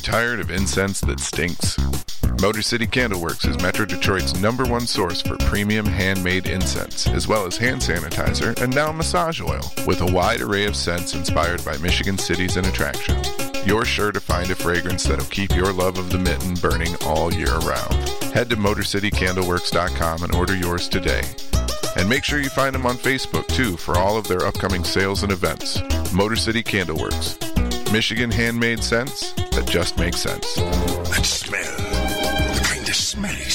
Tired of incense that stinks? Motor City Candleworks is Metro Detroit's number one source for premium handmade incense, as well as hand sanitizer and now massage oil, with a wide array of scents inspired by Michigan cities and attractions. You're sure to find a fragrance that'll keep your love of the mitten burning all year round. Head to MotorCityCandleworks.com and order yours today. And make sure you find them on Facebook too for all of their upcoming sales and events. Motor City Candleworks. Michigan handmade scents that just make sense. That smell. The kind of smelly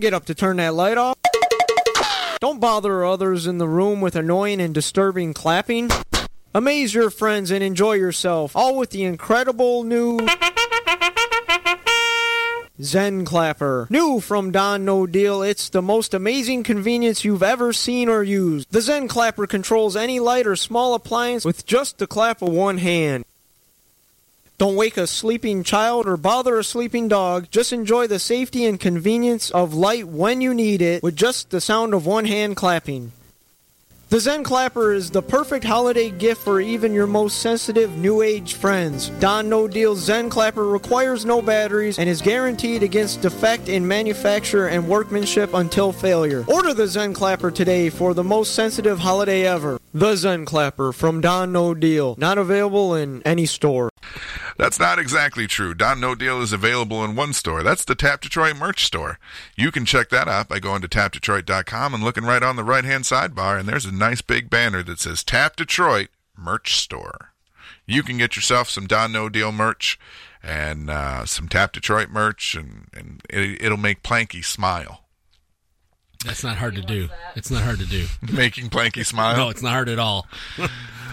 Don't get up to turn that light off. Don't bother others in the room with annoying and disturbing clapping. Amaze your friends and enjoy yourself, all with the incredible new Zen Clapper. New from Don No Deal, it's the most amazing convenience you've ever seen or used. The Zen Clapper controls any light or small appliance with just the clap of one hand. Don't wake a sleeping child or bother a sleeping dog. Just enjoy the safety and convenience of light when you need it with just the sound of one hand clapping. The Zen Clapper is the perfect holiday gift for even your most sensitive New Age friends. Don No Deal's Zen Clapper requires no batteries and is guaranteed against defect in manufacture and workmanship until failure. Order the Zen Clapper today for the most sensitive holiday ever. The Zen Clapper from Don No Deal. Not available in any store. That's not exactly true. Don No Deal is available in one store. That's the Tap Detroit merch store. You can check that out by going to tapdetroit.com and looking right on the right hand sidebar, and there's a nice big banner that says Tap Detroit Merch Store. You can get yourself some Don No Deal merch and uh, some Tap Detroit merch, and, and it, it'll make Planky smile. That's not hard to do. It's not hard to do. Making Planky smile? No, it's not hard at all.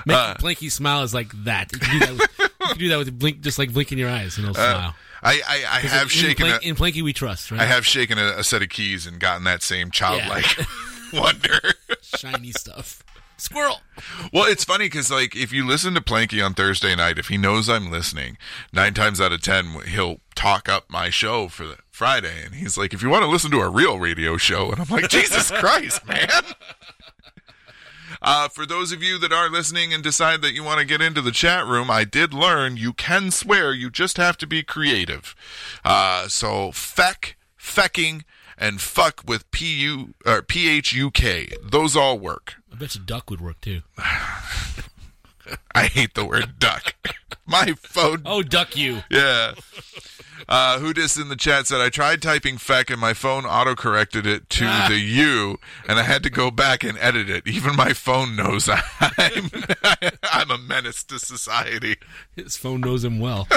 Making Blinky smile is like that. You can do that with, you can do that with blink, just like blinking your eyes, and it'll Uh, smile. I, I, I have in, shaken Plank, a, in Planky we trust, right? I have shaken a, a set of keys and gotten that same childlike wonder. shiny stuff. Squirrel. Well, it's funny because like if you listen to Planky on Thursday night, if he knows I'm listening, nine times out of ten he'll talk up my show for the Friday, and he's like, "If you want to listen to a real radio show," and I'm like, "Jesus Christ, man!" Uh, for those of you that are listening and decide that you want to get into the chat room, I did learn you can swear. You just have to be creative. Uh, so feck, fecking, and fuck with p u or p h u k. Those all work. I bet you duck would work too. I hate the word duck. My phone. Oh, duck you. Yeah. Uh, who dis in the chat said I tried typing feck and my phone auto corrected it to Ah. the U and I had to go back and edit it. Even my phone knows I'm I'm a menace to society. His phone knows him well.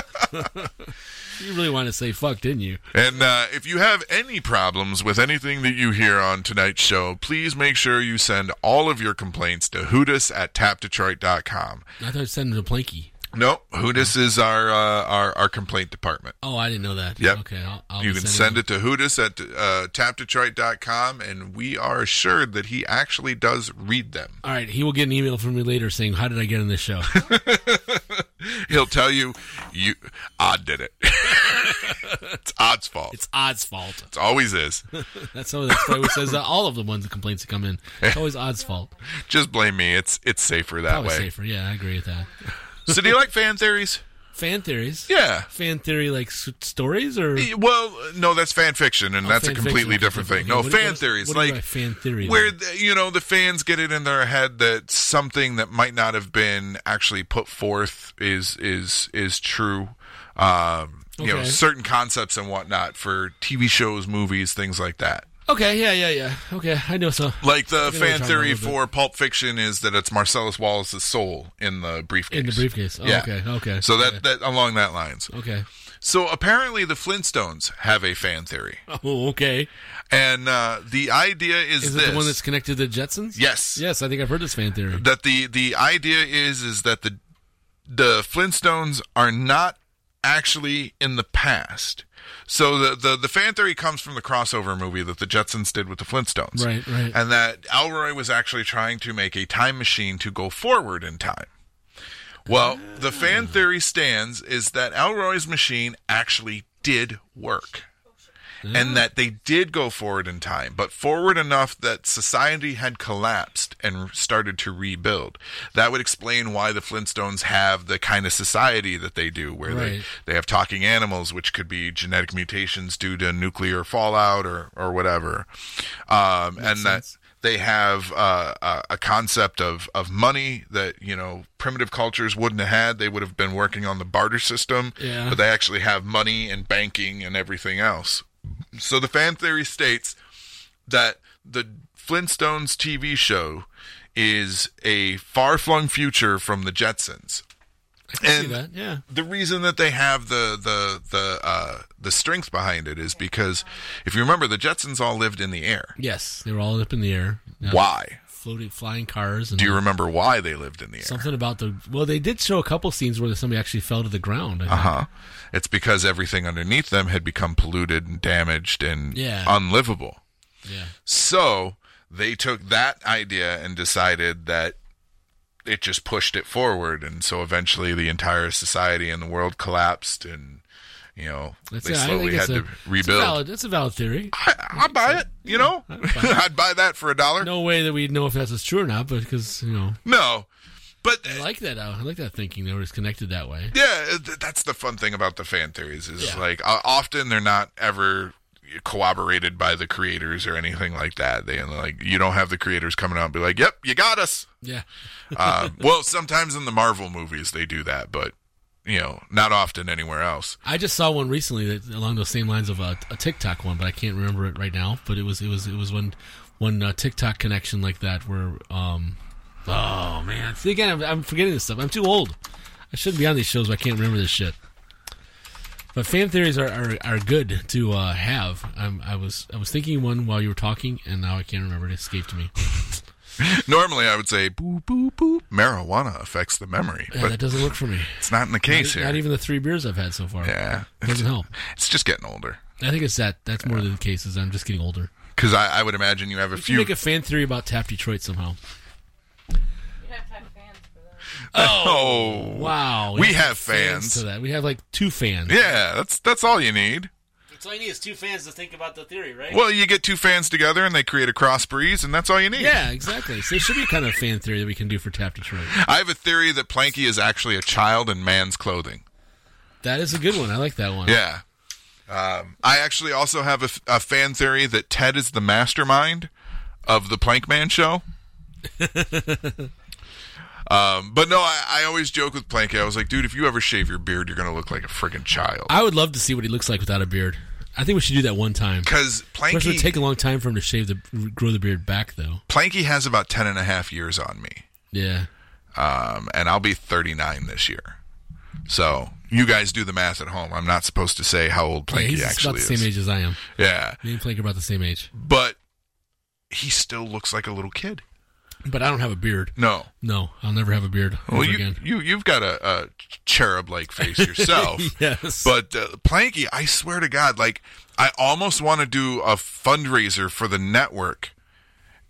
You really want to say fuck, didn't you? And uh, if you have any problems with anything that you hear on tonight's show, please make sure you send all of your complaints to hootus at tapdetroit.com. I thought you sent him to Planky. No, Hootis is our, uh, our our complaint department. Oh, I didn't know that. Yep. Okay, I'll, I'll you can send it to Hootis at uh, tapdetroit.com, and we are assured that he actually does read them. All right, he will get an email from me later saying, "How did I get on this show?" He'll tell you, you Odd did it. it's Odd's fault. it's Odd's fault. It always is. That's how that's why says that all of the ones the complaints that come in. It's always Odd's fault. Just blame me. It's it's safer that Probably way. safer. Yeah, I agree with that. So, do you like fan theories? Fan theories. Yeah. Fan theory like s- stories or Well, no, that's fan fiction, and Oh, that's a fan completely fiction. different Okay, thing. No, what- fan what- theories, what do you like mean by fan theory, where the, you know the fans get it in their head that something that might not have been actually put forth is is is true. Um, You know, Okay. certain concepts and whatnot for TV shows, movies, things like that. Okay, yeah, yeah, yeah. Okay, I know so. Like the I know what you're fan theory about a little for Pulp Fiction is that it's Marcellus Wallace's soul in the briefcase. In the briefcase. Oh, yeah. okay, okay, So that okay. that along that lines. Okay. So apparently the Flintstones have a fan theory. Oh, okay. And uh, the idea is, Is this. it the one that's connected to the Jetsons? Yes. Yes, I think I've heard this fan theory. that the the idea is is that the the Flintstones are not actually in the past. So the, the the fan theory comes from the crossover movie that the Jetsons did with the Flintstones. Right, right. And that Elroy was actually trying to make a time machine to go forward in time. Well, the fan ah. theory stands is that Elroy's machine actually did work. And that they did go forward in time, but forward enough that society had collapsed and started to rebuild. That would explain why the Flintstones have the kind of society that they do, where they, Right. they have talking animals, which could be genetic mutations due to nuclear fallout or, or whatever. Um, and that they have uh, a, a concept of, of money that you know primitive cultures wouldn't have had. They would have been working on the barter system, Yeah. but they actually have money and banking and everything else. So the fan theory states that the Flintstones TV show is a far flung future from the Jetsons. I can see And that. Yeah. the reason that they have the the the uh, the strength behind it is because if you remember, the Jetsons all lived in the air. Yes, they were all up in the air. Yeah. Why? Floating, flying cars. And Do you remember why they lived in the air? Something about the. Well, they did show a couple scenes where somebody actually fell to the ground. Uh huh. It's because everything underneath them had become polluted and damaged and Yeah. unlivable. Yeah. So they took that idea and decided that it just pushed it forward, and so eventually the entire society and the world collapsed, and you know That's they it. Slowly had it's a, to It's a rebuild. valid, that's a valid theory. I, I'd buy it. You know, I'd buy that for a dollar. No way that we know if that's true or not, but because you know, No, but I like that. uh, I like that thinking. They were just connected that way. Yeah, that's the fun thing about the fan theories is Yeah. like uh, often they're not ever corroborated by the creators or anything like that. They like you don't have the creators coming out and be like, "Yep, you got us." Yeah. uh, well, sometimes in the Marvel movies they do that, but you know, not often anywhere else. I just saw one recently that along those same lines of a, a TikTok one, but I can't remember it right now. But it was it was it was one one uh, TikTok connection like that where um oh man see again I'm, I'm forgetting this stuff. I'm too old. I shouldn't be on these shows. But I can't remember this shit. But fan theories are, are, are good to uh, have. I'm, I was I was thinking one while you were talking, and now I can't remember. It escaped me. Normally, I would say, "Boop boop boop." Marijuana affects the memory, Yeah, but that doesn't work for me. it's not in the case not, here. not even the three beers I've had so far. yeah, it doesn't help. It's just getting older. I think it's that. That's more than the case. Is I'm just getting older. Because I, I would imagine you have a You few. make a fan theory about Tap Detroit somehow. You have to have fans for that. Oh, oh Wow, We have fans. to that. We have like two fans. Yeah, that's that's all you need. That's all you need is two fans to think about the theory, right? Well, you get two fans together and they create a cross breeze, and that's all you need. yeah, exactly. So there should be kind of a fan theory that we can do for Tap Detroit. I have a theory that Planky is actually a child in man's clothing. That is a good one. I like that one. Yeah. Um, I actually also have a fan theory that Ted is the mastermind of the Plankman show. um, but no, I, I always joke with Planky. I was like, dude, if you ever shave your beard, you're going to look like a friggin' child. I would love to see what he looks like without a beard. I think we should do that one time. Because course, it Planky, would take a long time for him to shave the grow the beard back, though. Planky has about 10 and a half years on me. Yeah. um, and I'll be 39 this year. So you guys do the math at home. I'm not supposed to say how old yeah Planky he's about actually the same is. age as I am. Yeah, Me and Plank are about the same age. but he still looks like a little kid. But I don't have a beard. No, No, I'll never have a beard well you again. you you've got a, a cherub-like face yourself. yes. But uh, Planky, I swear to God, like I almost want to do a fundraiser for the network.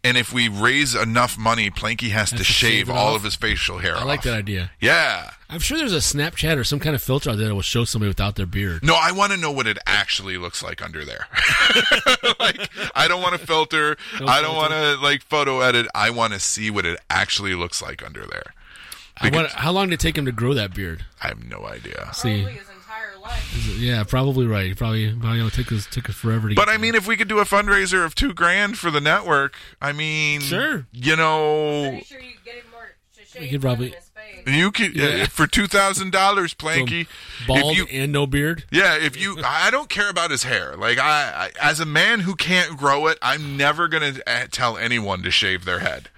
And if we raise enough money, Planky has, to, to shave shave all off? of his facial hair I like off. that idea. Yeah. I'm sure there's a Snapchat or some kind of filter out there that will show somebody without their beard. No, I want to know what it actually looks like under there. like, I don't want to filter. No I don't want to like photo edit. I want to see what it actually looks like under there. I want, how long did it take him to grow that beard? I have no idea. See, his entire life. yeah, probably right. Probably, probably it took us took us forever to. But get I mean, if we could do a fundraiser of two grand for the network, I mean, Sure. You know, Pretty sure you could get more to could probably- in his face. You can Yeah. uh, for two thousand dollars, Planky. bald if you, and no beard. Yeah, if you, I don't care about his hair. Like I, I as a man who can't grow it, I'm never gonna uh, tell anyone to shave their head.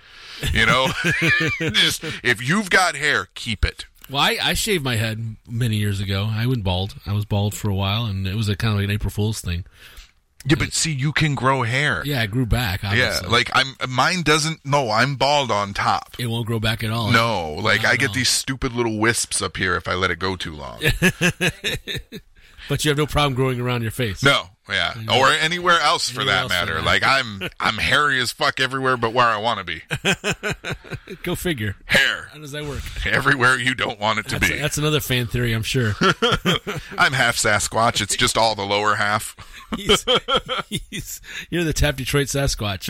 You know, just if you've got hair, keep it. Well, I, I shaved my head many years ago. I went bald. I was bald for a while, and it was a kind of like an April Fool's thing. Yeah, but see, you can grow hair. Yeah, I grew back. Yeah, like I'm. Mine doesn't. No, I'm bald on top. it won't grow back at all. No, like Not I get these stupid little wisps up here if I let it go too long. but you have no problem growing around your face. No, yeah, or anywhere else for Anywhere that else matter. that. Like I'm, I'm hairy as fuck everywhere but where I want to be. Go figure. Hair How does that work? everywhere you don't want it to That's, be. that's another fan theory, I'm sure. I'm half Sasquatch. It's just all the lower half. he's, he's, you're the Tap Detroit Sasquatch.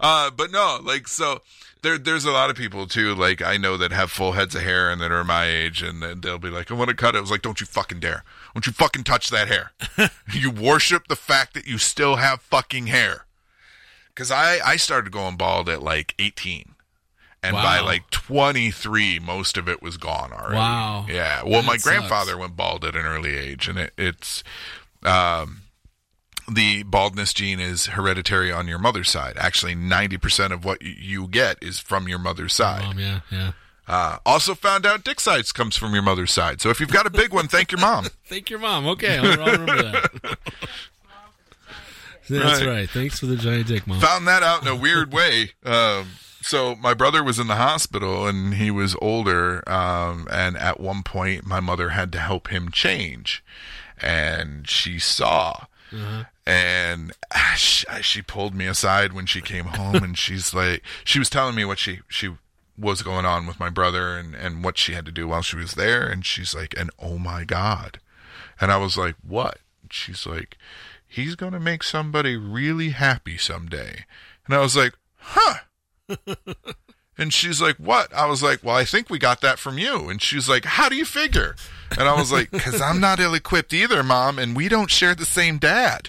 Uh, but no, like so. There, there's a lot of people too. Like I know that have full heads of hair and that are my age, and they'll be like, "I want to cut it." I was like, "Don't you fucking dare! Don't you fucking touch that hair! you worship the fact that you still have fucking hair." Because I, I started going bald at like 18, and by like 23, most of it was gone already. Wow. Yeah. Well, That my sucks. grandfather went bald at an early age, and it, it's um, the baldness gene is hereditary on your mother's side. Actually, 90% of what you get is from your mother's side. Um, yeah, yeah. Uh, also found out dick size comes from your mother's side. So if you've got a big one, thank your mom. Thank your mom. Okay, I'll, I'll remember that. That's Right. right. Thanks for the giant dick, mom. Found that out in a weird way. Um, so my brother was in the hospital and he was older. Um, and at one point, my mother had to help him change, and she saw. And ah, she, she pulled me aside when she came home, and she's like, she was telling me what she she was going on with my brother and and what she had to do while she was there, and she's like, and oh my god, and I was like, what? She's like, he's gonna make somebody really happy someday, and I was like, huh. And she's like, "What?" I was like, "Well, I think we got that from you." And she's like, "How do you figure?" And I was like, "Cause I'm not ill-equipped either, mom, and we don't share the same dad."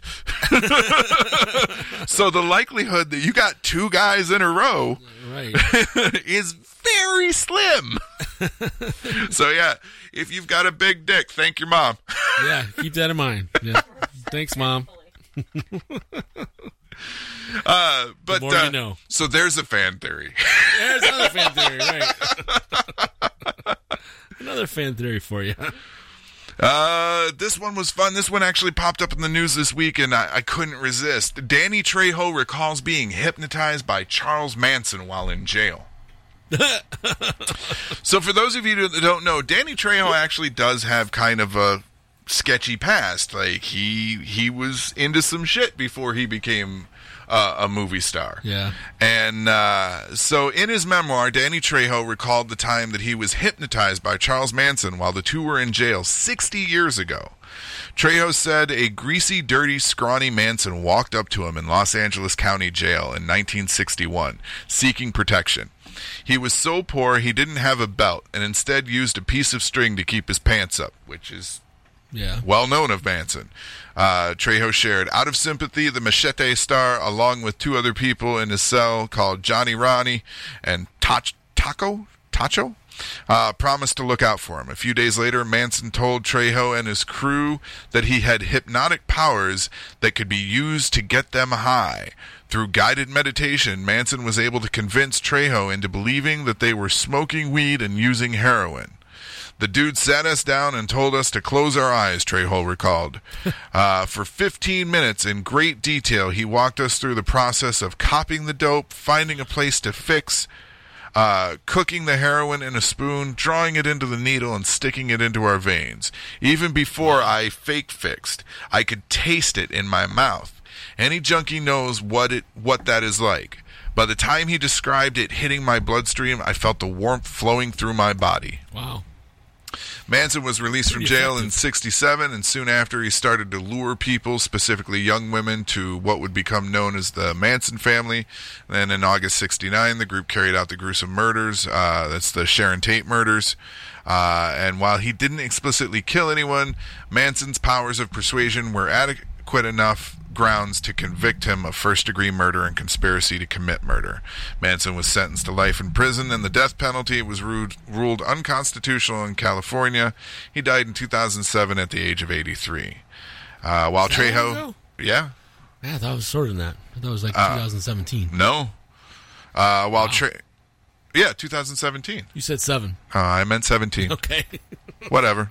so the likelihood that you got two guys in a row Right. is very slim. so yeah, if you've got a big dick, thank your mom. Yeah, keep that in mind. Yeah. Thanks, mom. Uh, but more uh, you know. so there's a fan theory. There's another fan theory, right? another fan theory for you. Uh, this one was fun. This one actually popped up in the news this week, and I, I couldn't resist. Danny Trejo recalls being hypnotized by Charles Manson while in jail. so, for those of you that don't know, Danny Trejo actually does have kind of a sketchy past. Like he he was into some shit before he became uh, a movie star. Yeah. And uh, so, in his memoir, Danny Trejo recalled the time that he was hypnotized by Charles Manson while the two were in jail 60 years ago. Trejo said a greasy, dirty, scrawny Manson walked up to him in Los Angeles County Jail in 1961, seeking protection. He was so poor he didn't have a belt and instead used a piece of string to keep his pants up, which is Yeah. well known of Manson. Uh, Trejo shared, out of sympathy, the machete star, along with two other people in his cell called Johnny Ronnie and Tach- Taco Tacho, uh, promised to look out for him. A few days later, Manson told Trejo and his crew that he had hypnotic powers that could be used to get them high. Through guided meditation, Manson was able to convince Trejo into believing that they were smoking weed and using heroin. The dude sat us down and told us to close our eyes, Trejo recalled. Uh, for 15 minutes, in great detail, he walked us through the process of copying the dope, finding a place to fix, uh, cooking the heroin in a spoon, drawing it into the needle, and sticking it into our veins. Even before I fake fixed, I could taste it in my mouth. Any junkie knows what it what that is like. By the time he described it hitting my bloodstream, I felt the warmth flowing through my body. Wow. Manson was released from jail in effective. 67, and soon after, he started to lure people, specifically young women, to what would become known as the Manson family. Then in August 69, the group carried out the gruesome murders. Uh, that's the Sharon Tate murders. Uh, and while he didn't explicitly kill anyone, Manson's powers of persuasion were adequate enough grounds to convict him of first degree murder and conspiracy to commit murder. Manson was sentenced to life in prison, and the death penalty was ruled, ruled unconstitutional in California. He died in 2007 at the age of 83. Uh, while Is that Trejo. Yeah. Yeah, I thought it was shorter than that. I thought it was like Uh, 2017. No. Uh, while Tre- Yeah, 2017. You said seven. Uh, I meant 17. Okay. Whatever.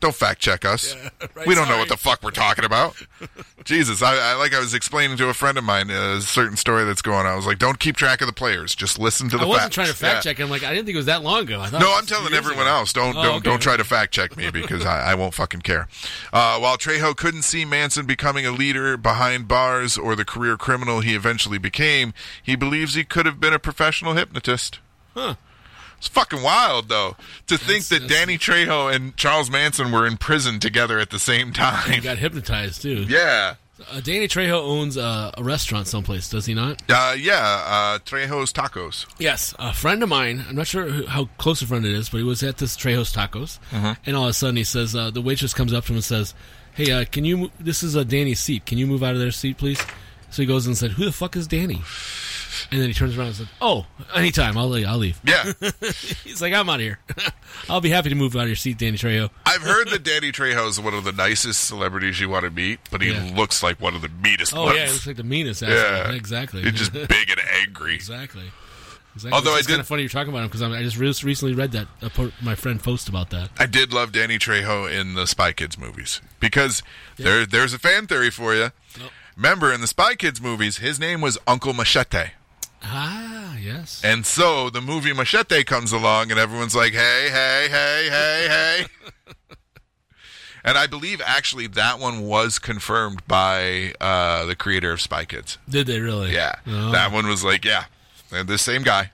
Don't fact check us. right, we don't know what the fuck we're talking about. Jesus, I, I like I was explaining to a friend of mine uh, a certain story that's going on. I was like, don't keep track of the players. Just listen to the I wasn't facts. trying to fact Yeah. check. I'm like, I didn't think it was that long ago. I thought No, I'm telling everyone ago. else. Don't Oh, don't okay. don't try to fact check me because I, I won't fucking care. Uh, while Trejo couldn't see Manson becoming a leader behind bars or the career criminal he eventually became, he believes he could have been a professional hypnotist. Huh. It's fucking wild, though, to think that Danny Trejo and Charles Manson were in prison together at the same He time. got hypnotized too. Yeah. Uh, Danny Trejo owns uh, a restaurant someplace, does he not? Uh, yeah, uh, Trejo's Tacos. Yes, a friend of mine. I'm not sure who- how close a friend it is, but he was at this Trejo's Tacos, Mhm. and all of a sudden he says, uh, the waitress comes up to him and says, "Hey, uh, can you? This is a Danny's seat. Can you move out of their seat, please?" So he goes and said, "Who the fuck is Danny?" And then he turns around and says, "Oh, anytime. I'll leave. I'll leave." Yeah. He's like, "I'm out of here. I'll be happy to move out of your seat, Danny Trejo." I've heard that Danny Trejo is one of the nicest celebrities you want to meet, but he Yeah. looks like one of the meanest Oh ones. yeah, he looks like the meanest. Asshole. Yeah. exactly. He's just big and angry. exactly. Exactly. Although I it's kind did- of funny you're talking about him because I just re- recently read that uh, my friend post about that. I did love Danny Trejo in the Spy Kids movies because there there's a fan theory for you. Remember in the Spy Kids movies, his name was Uncle Machete. Ah, yes. And so the movie Machete comes along, and everyone's like, "Hey, hey, hey, hey, hey!" and I believe actually that one was confirmed by uh, the creator of Spy Kids. Did they really? Yeah, Oh. that one was like, "Yeah, they're the same guy."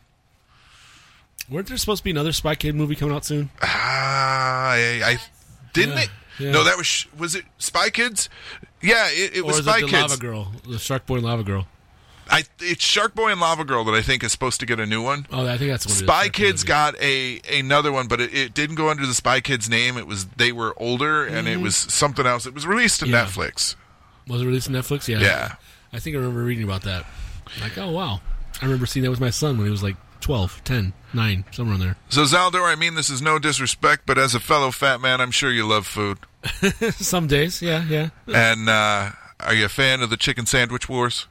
Weren't there supposed to be another Spy Kid movie coming out soon? Ah, I, I didn't Yeah, it? yeah. No, that was was it Spy Kids? Yeah, it, it was is Spy it the Kids. Lava Girl, the Shark Boy and Lava Girl? I it's Shark Boy and Lava Girl that I think is supposed to get a new one. Oh, I think that's what. Spy Kids got a another one, but it, it didn't go under the Spy Kids name. It was they were older, and it Mhm. was something else. It was released to Yeah. Netflix. Was it released on Netflix? Yeah. Yeah. I think I remember reading about that. Like, oh wow, I remember seeing that with my son when he was like 12, 10, 9, somewhere in there. So Zaldor, I mean this is no disrespect, but as a fellow fat man, I'm sure you love food. Some days, yeah, yeah. and uh, are you a fan of the chicken sandwich wars?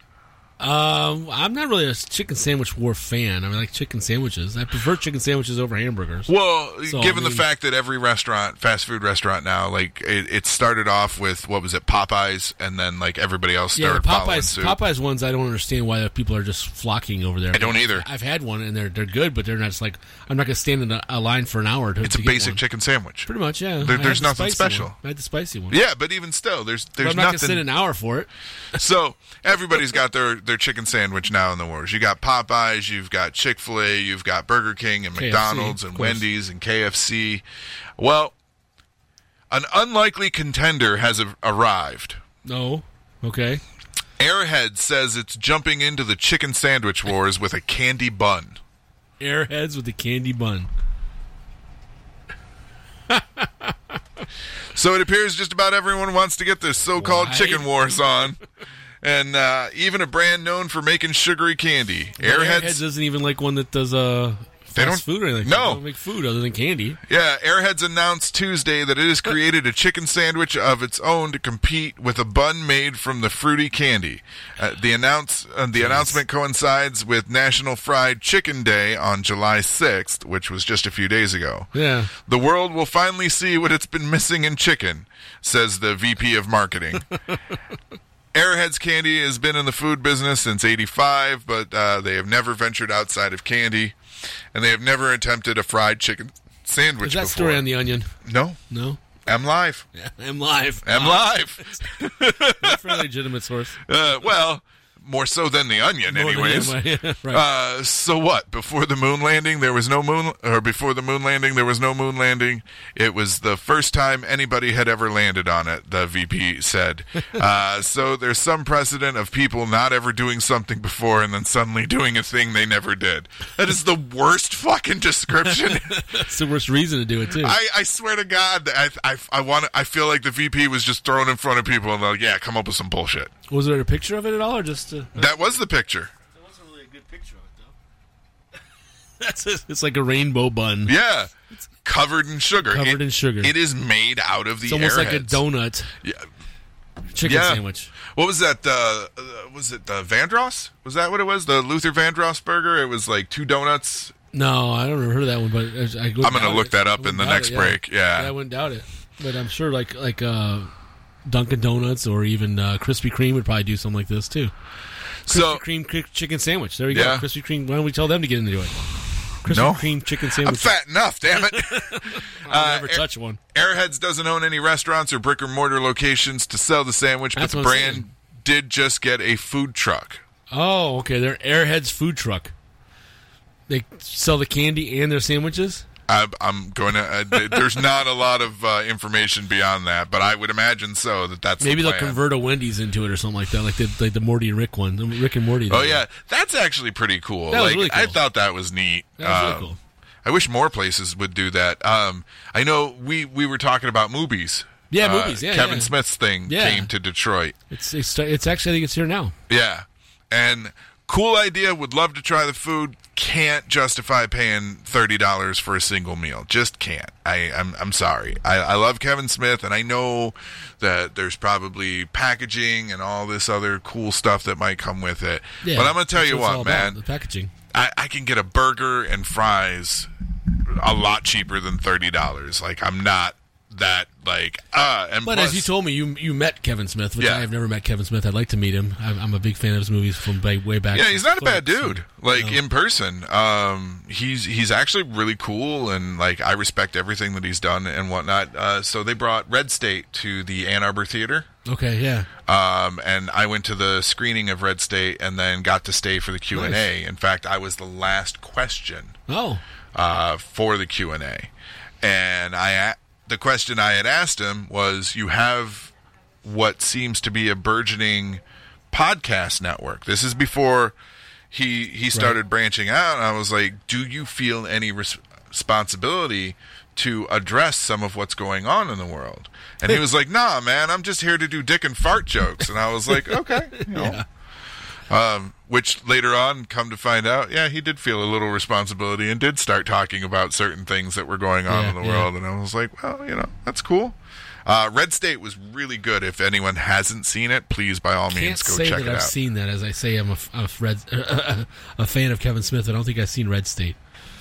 Um, I'm not really a chicken sandwich war fan. I mean, like chicken sandwiches. I prefer chicken sandwiches over hamburgers. Well, So, given I the fact that every restaurant, fast food restaurant now, like it, it started off with what was it, Popeyes, and then like everybody else Yeah, started following Popeyes. Popeyes ones, I don't understand why people are just flocking over there. I don't either. I've had one and they're they're good, but they're not just like I'm not going to stand in a, a line for an hour to. It's to a basic one. chicken sandwich. Pretty much, yeah. There- there's had the nothing special. one. I had the spicy one. Yeah, but even still, there's there's I'm not going to nothing. sit an hour for it. so everybody's got their their chicken sandwich now in the wars. You got Popeyes, you've got Chick Fil A, you've got Burger King and KFC, McDonald's and. Wendy's and KFC. Well, an unlikely contender has a- arrived. No. Okay. Airhead says it's jumping into the chicken sandwich wars with a candy bun. Airheads with a candy bun. So it appears just about everyone wants to get this so-called Why? chicken wars on. And uh, even a brand known for making sugary candy. Airheads, Airheads isn't even like one that does uh They don't- food or anything. No. They don't make food other than candy. yeah, Airheads announced Tuesday that it has created a chicken sandwich of its own to compete with a bun made from the fruity candy. Uh, the announce uh, the announcement coincides with National Fried Chicken Day on July 6th, which was just a few days ago. Yeah. The world will finally see what it's been missing in chicken, says the VP of marketing. Airheads Candy has been in the food business since 85, but uh, they have never ventured outside of candy, and they have never attempted a fried chicken sandwich Is that before. story on the Onion? no, No. I'm live. Yeah, I'm live. I'm live. That's a legitimate source. Uh, well, more so than the onion, More anyways. the- right. Uh, so what? Before the moon landing, there was no moon, or before the moon landing, there was no moon landing. It was the first time anybody had ever landed on it. The VP said. uh, so there's some precedent of people not ever doing something before and then suddenly doing a thing they never did. That is the worst fucking description. That's the worst reason to do it too. I, I swear to God, I, I, I want. I feel like the VP was just thrown in front of people and like, yeah, come up with some bullshit. Was there a picture of it at all, or just? Uh, That was the picture. wasn't really a good picture of it though. That's a, it's like a rainbow bun. Yeah, covered in sugar. Covered It- in sugar. It is made out of the. It's almost like a donut Yeah. chicken Yeah. sandwich. What was that? Uh, uh, was it the Vandross? Was that what it was? The Luther Vandross burger? It was like two donuts. No, I don't remember that one, but I, I I'm gonna look that up in the next break, yeah. I wouldn't doubt it, but I'm sure like like uh, Dunkin' Donuts or even uh, Krispy Kreme would probably do something like this too. Krispy So Kreme chicken sandwich. There you Yeah. go. Krispy Kreme. Why don't we tell them to get into it? Krispy No. Kreme chicken sandwich. I'm fat enough. Damn it. I'll Uh, never Air- touch one. Airheads doesn't own any restaurants or brick or mortar locations to sell the sandwich, That's but the brand saying. did just get a food truck. Oh, okay. They're Airheads food truck. They sell the candy and their sandwiches. I, I'm going to. Uh, there's not a lot of uh, information beyond that, but I would imagine so. That that's Maybe the they'll convert a Wendy's into it or something like that, like the like the Morty and Rick one, the Rick and Morty. Oh one. yeah, that's actually pretty cool. That was like really I thought that was neat. That was really Um, cool. I wish more places would do that. Um, I know we we were talking about movies. Yeah, Uh, movies, yeah, Kevin yeah. Smith's thing Yeah. came to Detroit. It's it's it's actually I think it's here now. Yeah, and cool idea. Would love to try the food. Can't justify paying thirty dollars for a single meal. Just can't. I I'm I'm sorry. I, I love Kevin Smith, and I know that there's probably packaging and all this other cool stuff that might come with it. Yeah, but I'm gonna tell you what about, man. the packaging. I, I can get a burger and fries a lot cheaper than thirty dollars. Like I'm not that like uh and But plus, as you told me, you you met Kevin Smith, which Yeah. I have never met Kevin Smith. I'd like to meet him. I'm, I'm a big fan of his movies from way, way back. Yeah, he's not a bad dude. Like No. in person, um, he's he's actually really cool, and like I respect everything that he's done and whatnot. Uh, so they brought Red State to the Ann Arbor Theater, Okay, yeah. um, and I went to the screening of Red State, and then got to stay for the Q and A. In fact, I was the last question Oh, uh, for the Q and A, and I the question I had asked him was, "You have what seems to be a burgeoning podcast network. This is before he he started branching out. And I was like, "Do you feel any res- responsibility to address some of what's going on in the world?" And he was like, "Nah, man, I'm just here to do dick and fart jokes." And I was like, "Okay, you know." Um, which later on, come to find out, yeah, he did feel a little responsibility and did start talking about certain things that were going on Yeah, in the yeah. world. And I was like, well, you know, that's cool. Uh, Red State was really good. If anyone hasn't seen it, please, by all means, go check it I've out. seen that. As I say, I'm a, a, Red, a fan of Kevin Smith. I don't think I've seen Red State.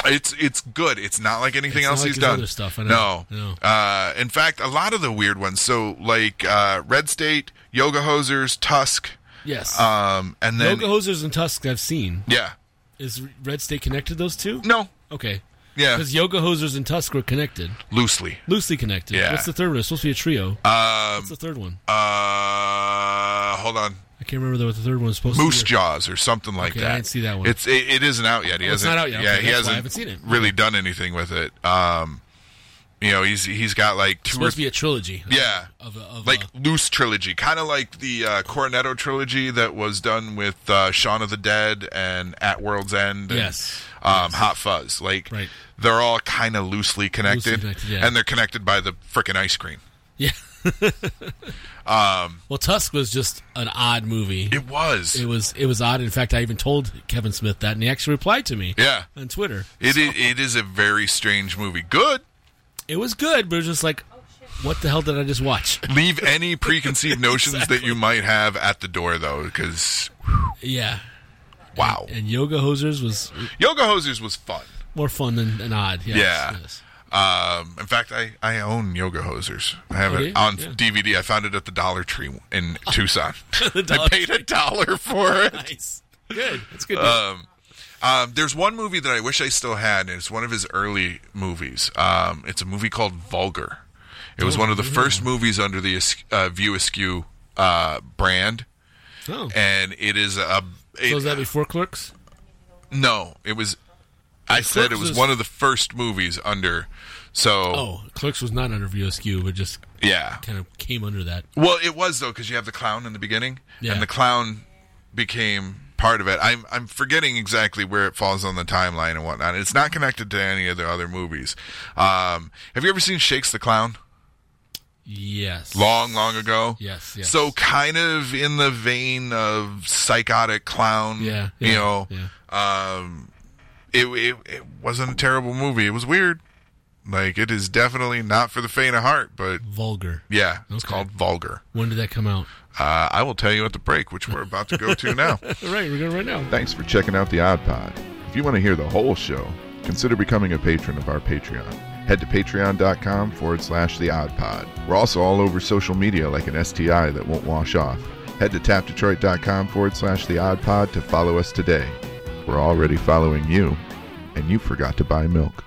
It's it's good. It's not like anything It's else like he's done. other stuff. No, No. Uh, in fact, a lot of the weird ones. So like uh, Red State, Yoga Hosers, Tusk, Yes. um, and then Yoga Hosers and Tusks I've seen. yeah, Is Red State connected those two? no, Okay. yeah, Because Yoga Hosers and Tusk were connected. loosely. Loosely connected. Yeah. What's the third one? It's supposed to be a trio. Um, What's the third one? uh, hold on. I can't remember what the third one was supposed Moose to be. Moose Jaws or something like Okay, that. I didn't see that one. It's it, it isn't out yet. He Oh, it's hasn't. not out yet. Yeah, Okay, he why I hasn't haven't seen it. really done anything with it. Um, you know, he's he's got like It's two or supposed to be a trilogy. yeah, Of, a- of like a- loose trilogy, kind of like the uh, Cornetto trilogy that was done with uh, Shaun of the Dead and At World's End. And, Yes. Um, Hot Fuzz. Like Right. they're all kind of loosely connected, connected, yeah. and they're connected by the frickin' ice cream. yeah. Um, well, Tusk was just an odd movie. it was. It was it was odd. In fact, I even told Kevin Smith that, and he actually replied to me yeah. on Twitter. It, i- it is a very strange movie. Good. It was good, but it was just like, what the hell did I just watch? Leave any preconceived notions that you might have at the door, though, because yeah. wow, And Yoga Hosers was Yoga Hosers was fun. more fun than, than odd. Yes, Yeah. yes. Um, in fact, I, I own Yoga Hosers. I have Oh, it yeah? on Yeah. DVD. I found it at the Dollar Tree in Tucson. I paid a dollar for it. Nice. Good. That's good. Um, um, there's one movie that I wish I still had, and it's one of his early movies. Um, it's a movie called Vulgar. It was Oh, one of the yeah. first movies under the uh, View Askew uh, brand, oh. and it is a. So it- was that before Clerks? No, it was. I said it was was- one of the first movies under. So Oh, Clerks was not under View Askew, but just yeah. kind of came under that. Well, it was though because you have the clown in the beginning, Yeah. and the clown became part of it. I'm I'm forgetting exactly where it falls on the timeline and whatnot. It's not connected to any of the other movies. Um, have you ever seen Shakes the Clown? Yes. Long, long ago. Yes, yes. So kind of in the vein of psychotic clown. Yeah, You know. yeah. Um, it, it it wasn't a terrible movie. It was weird. Like it is definitely not for the faint of heart, but Vulgar. yeah, it's Okay. called Vulgar. When did that come out? Uh, I will tell you at the break, which we're about to go to now. right, we're going right now. Thanks for checking out the Odd Podd. If you want to hear the whole show, consider becoming a patron of our Patreon. Head to patreon.com forward slash the Odd Podd. We're also all over social media like an STI that won't wash off. Head to tapdetroit.com forward slash the Odd Podd to follow us today. We're already following you, and you forgot to buy milk.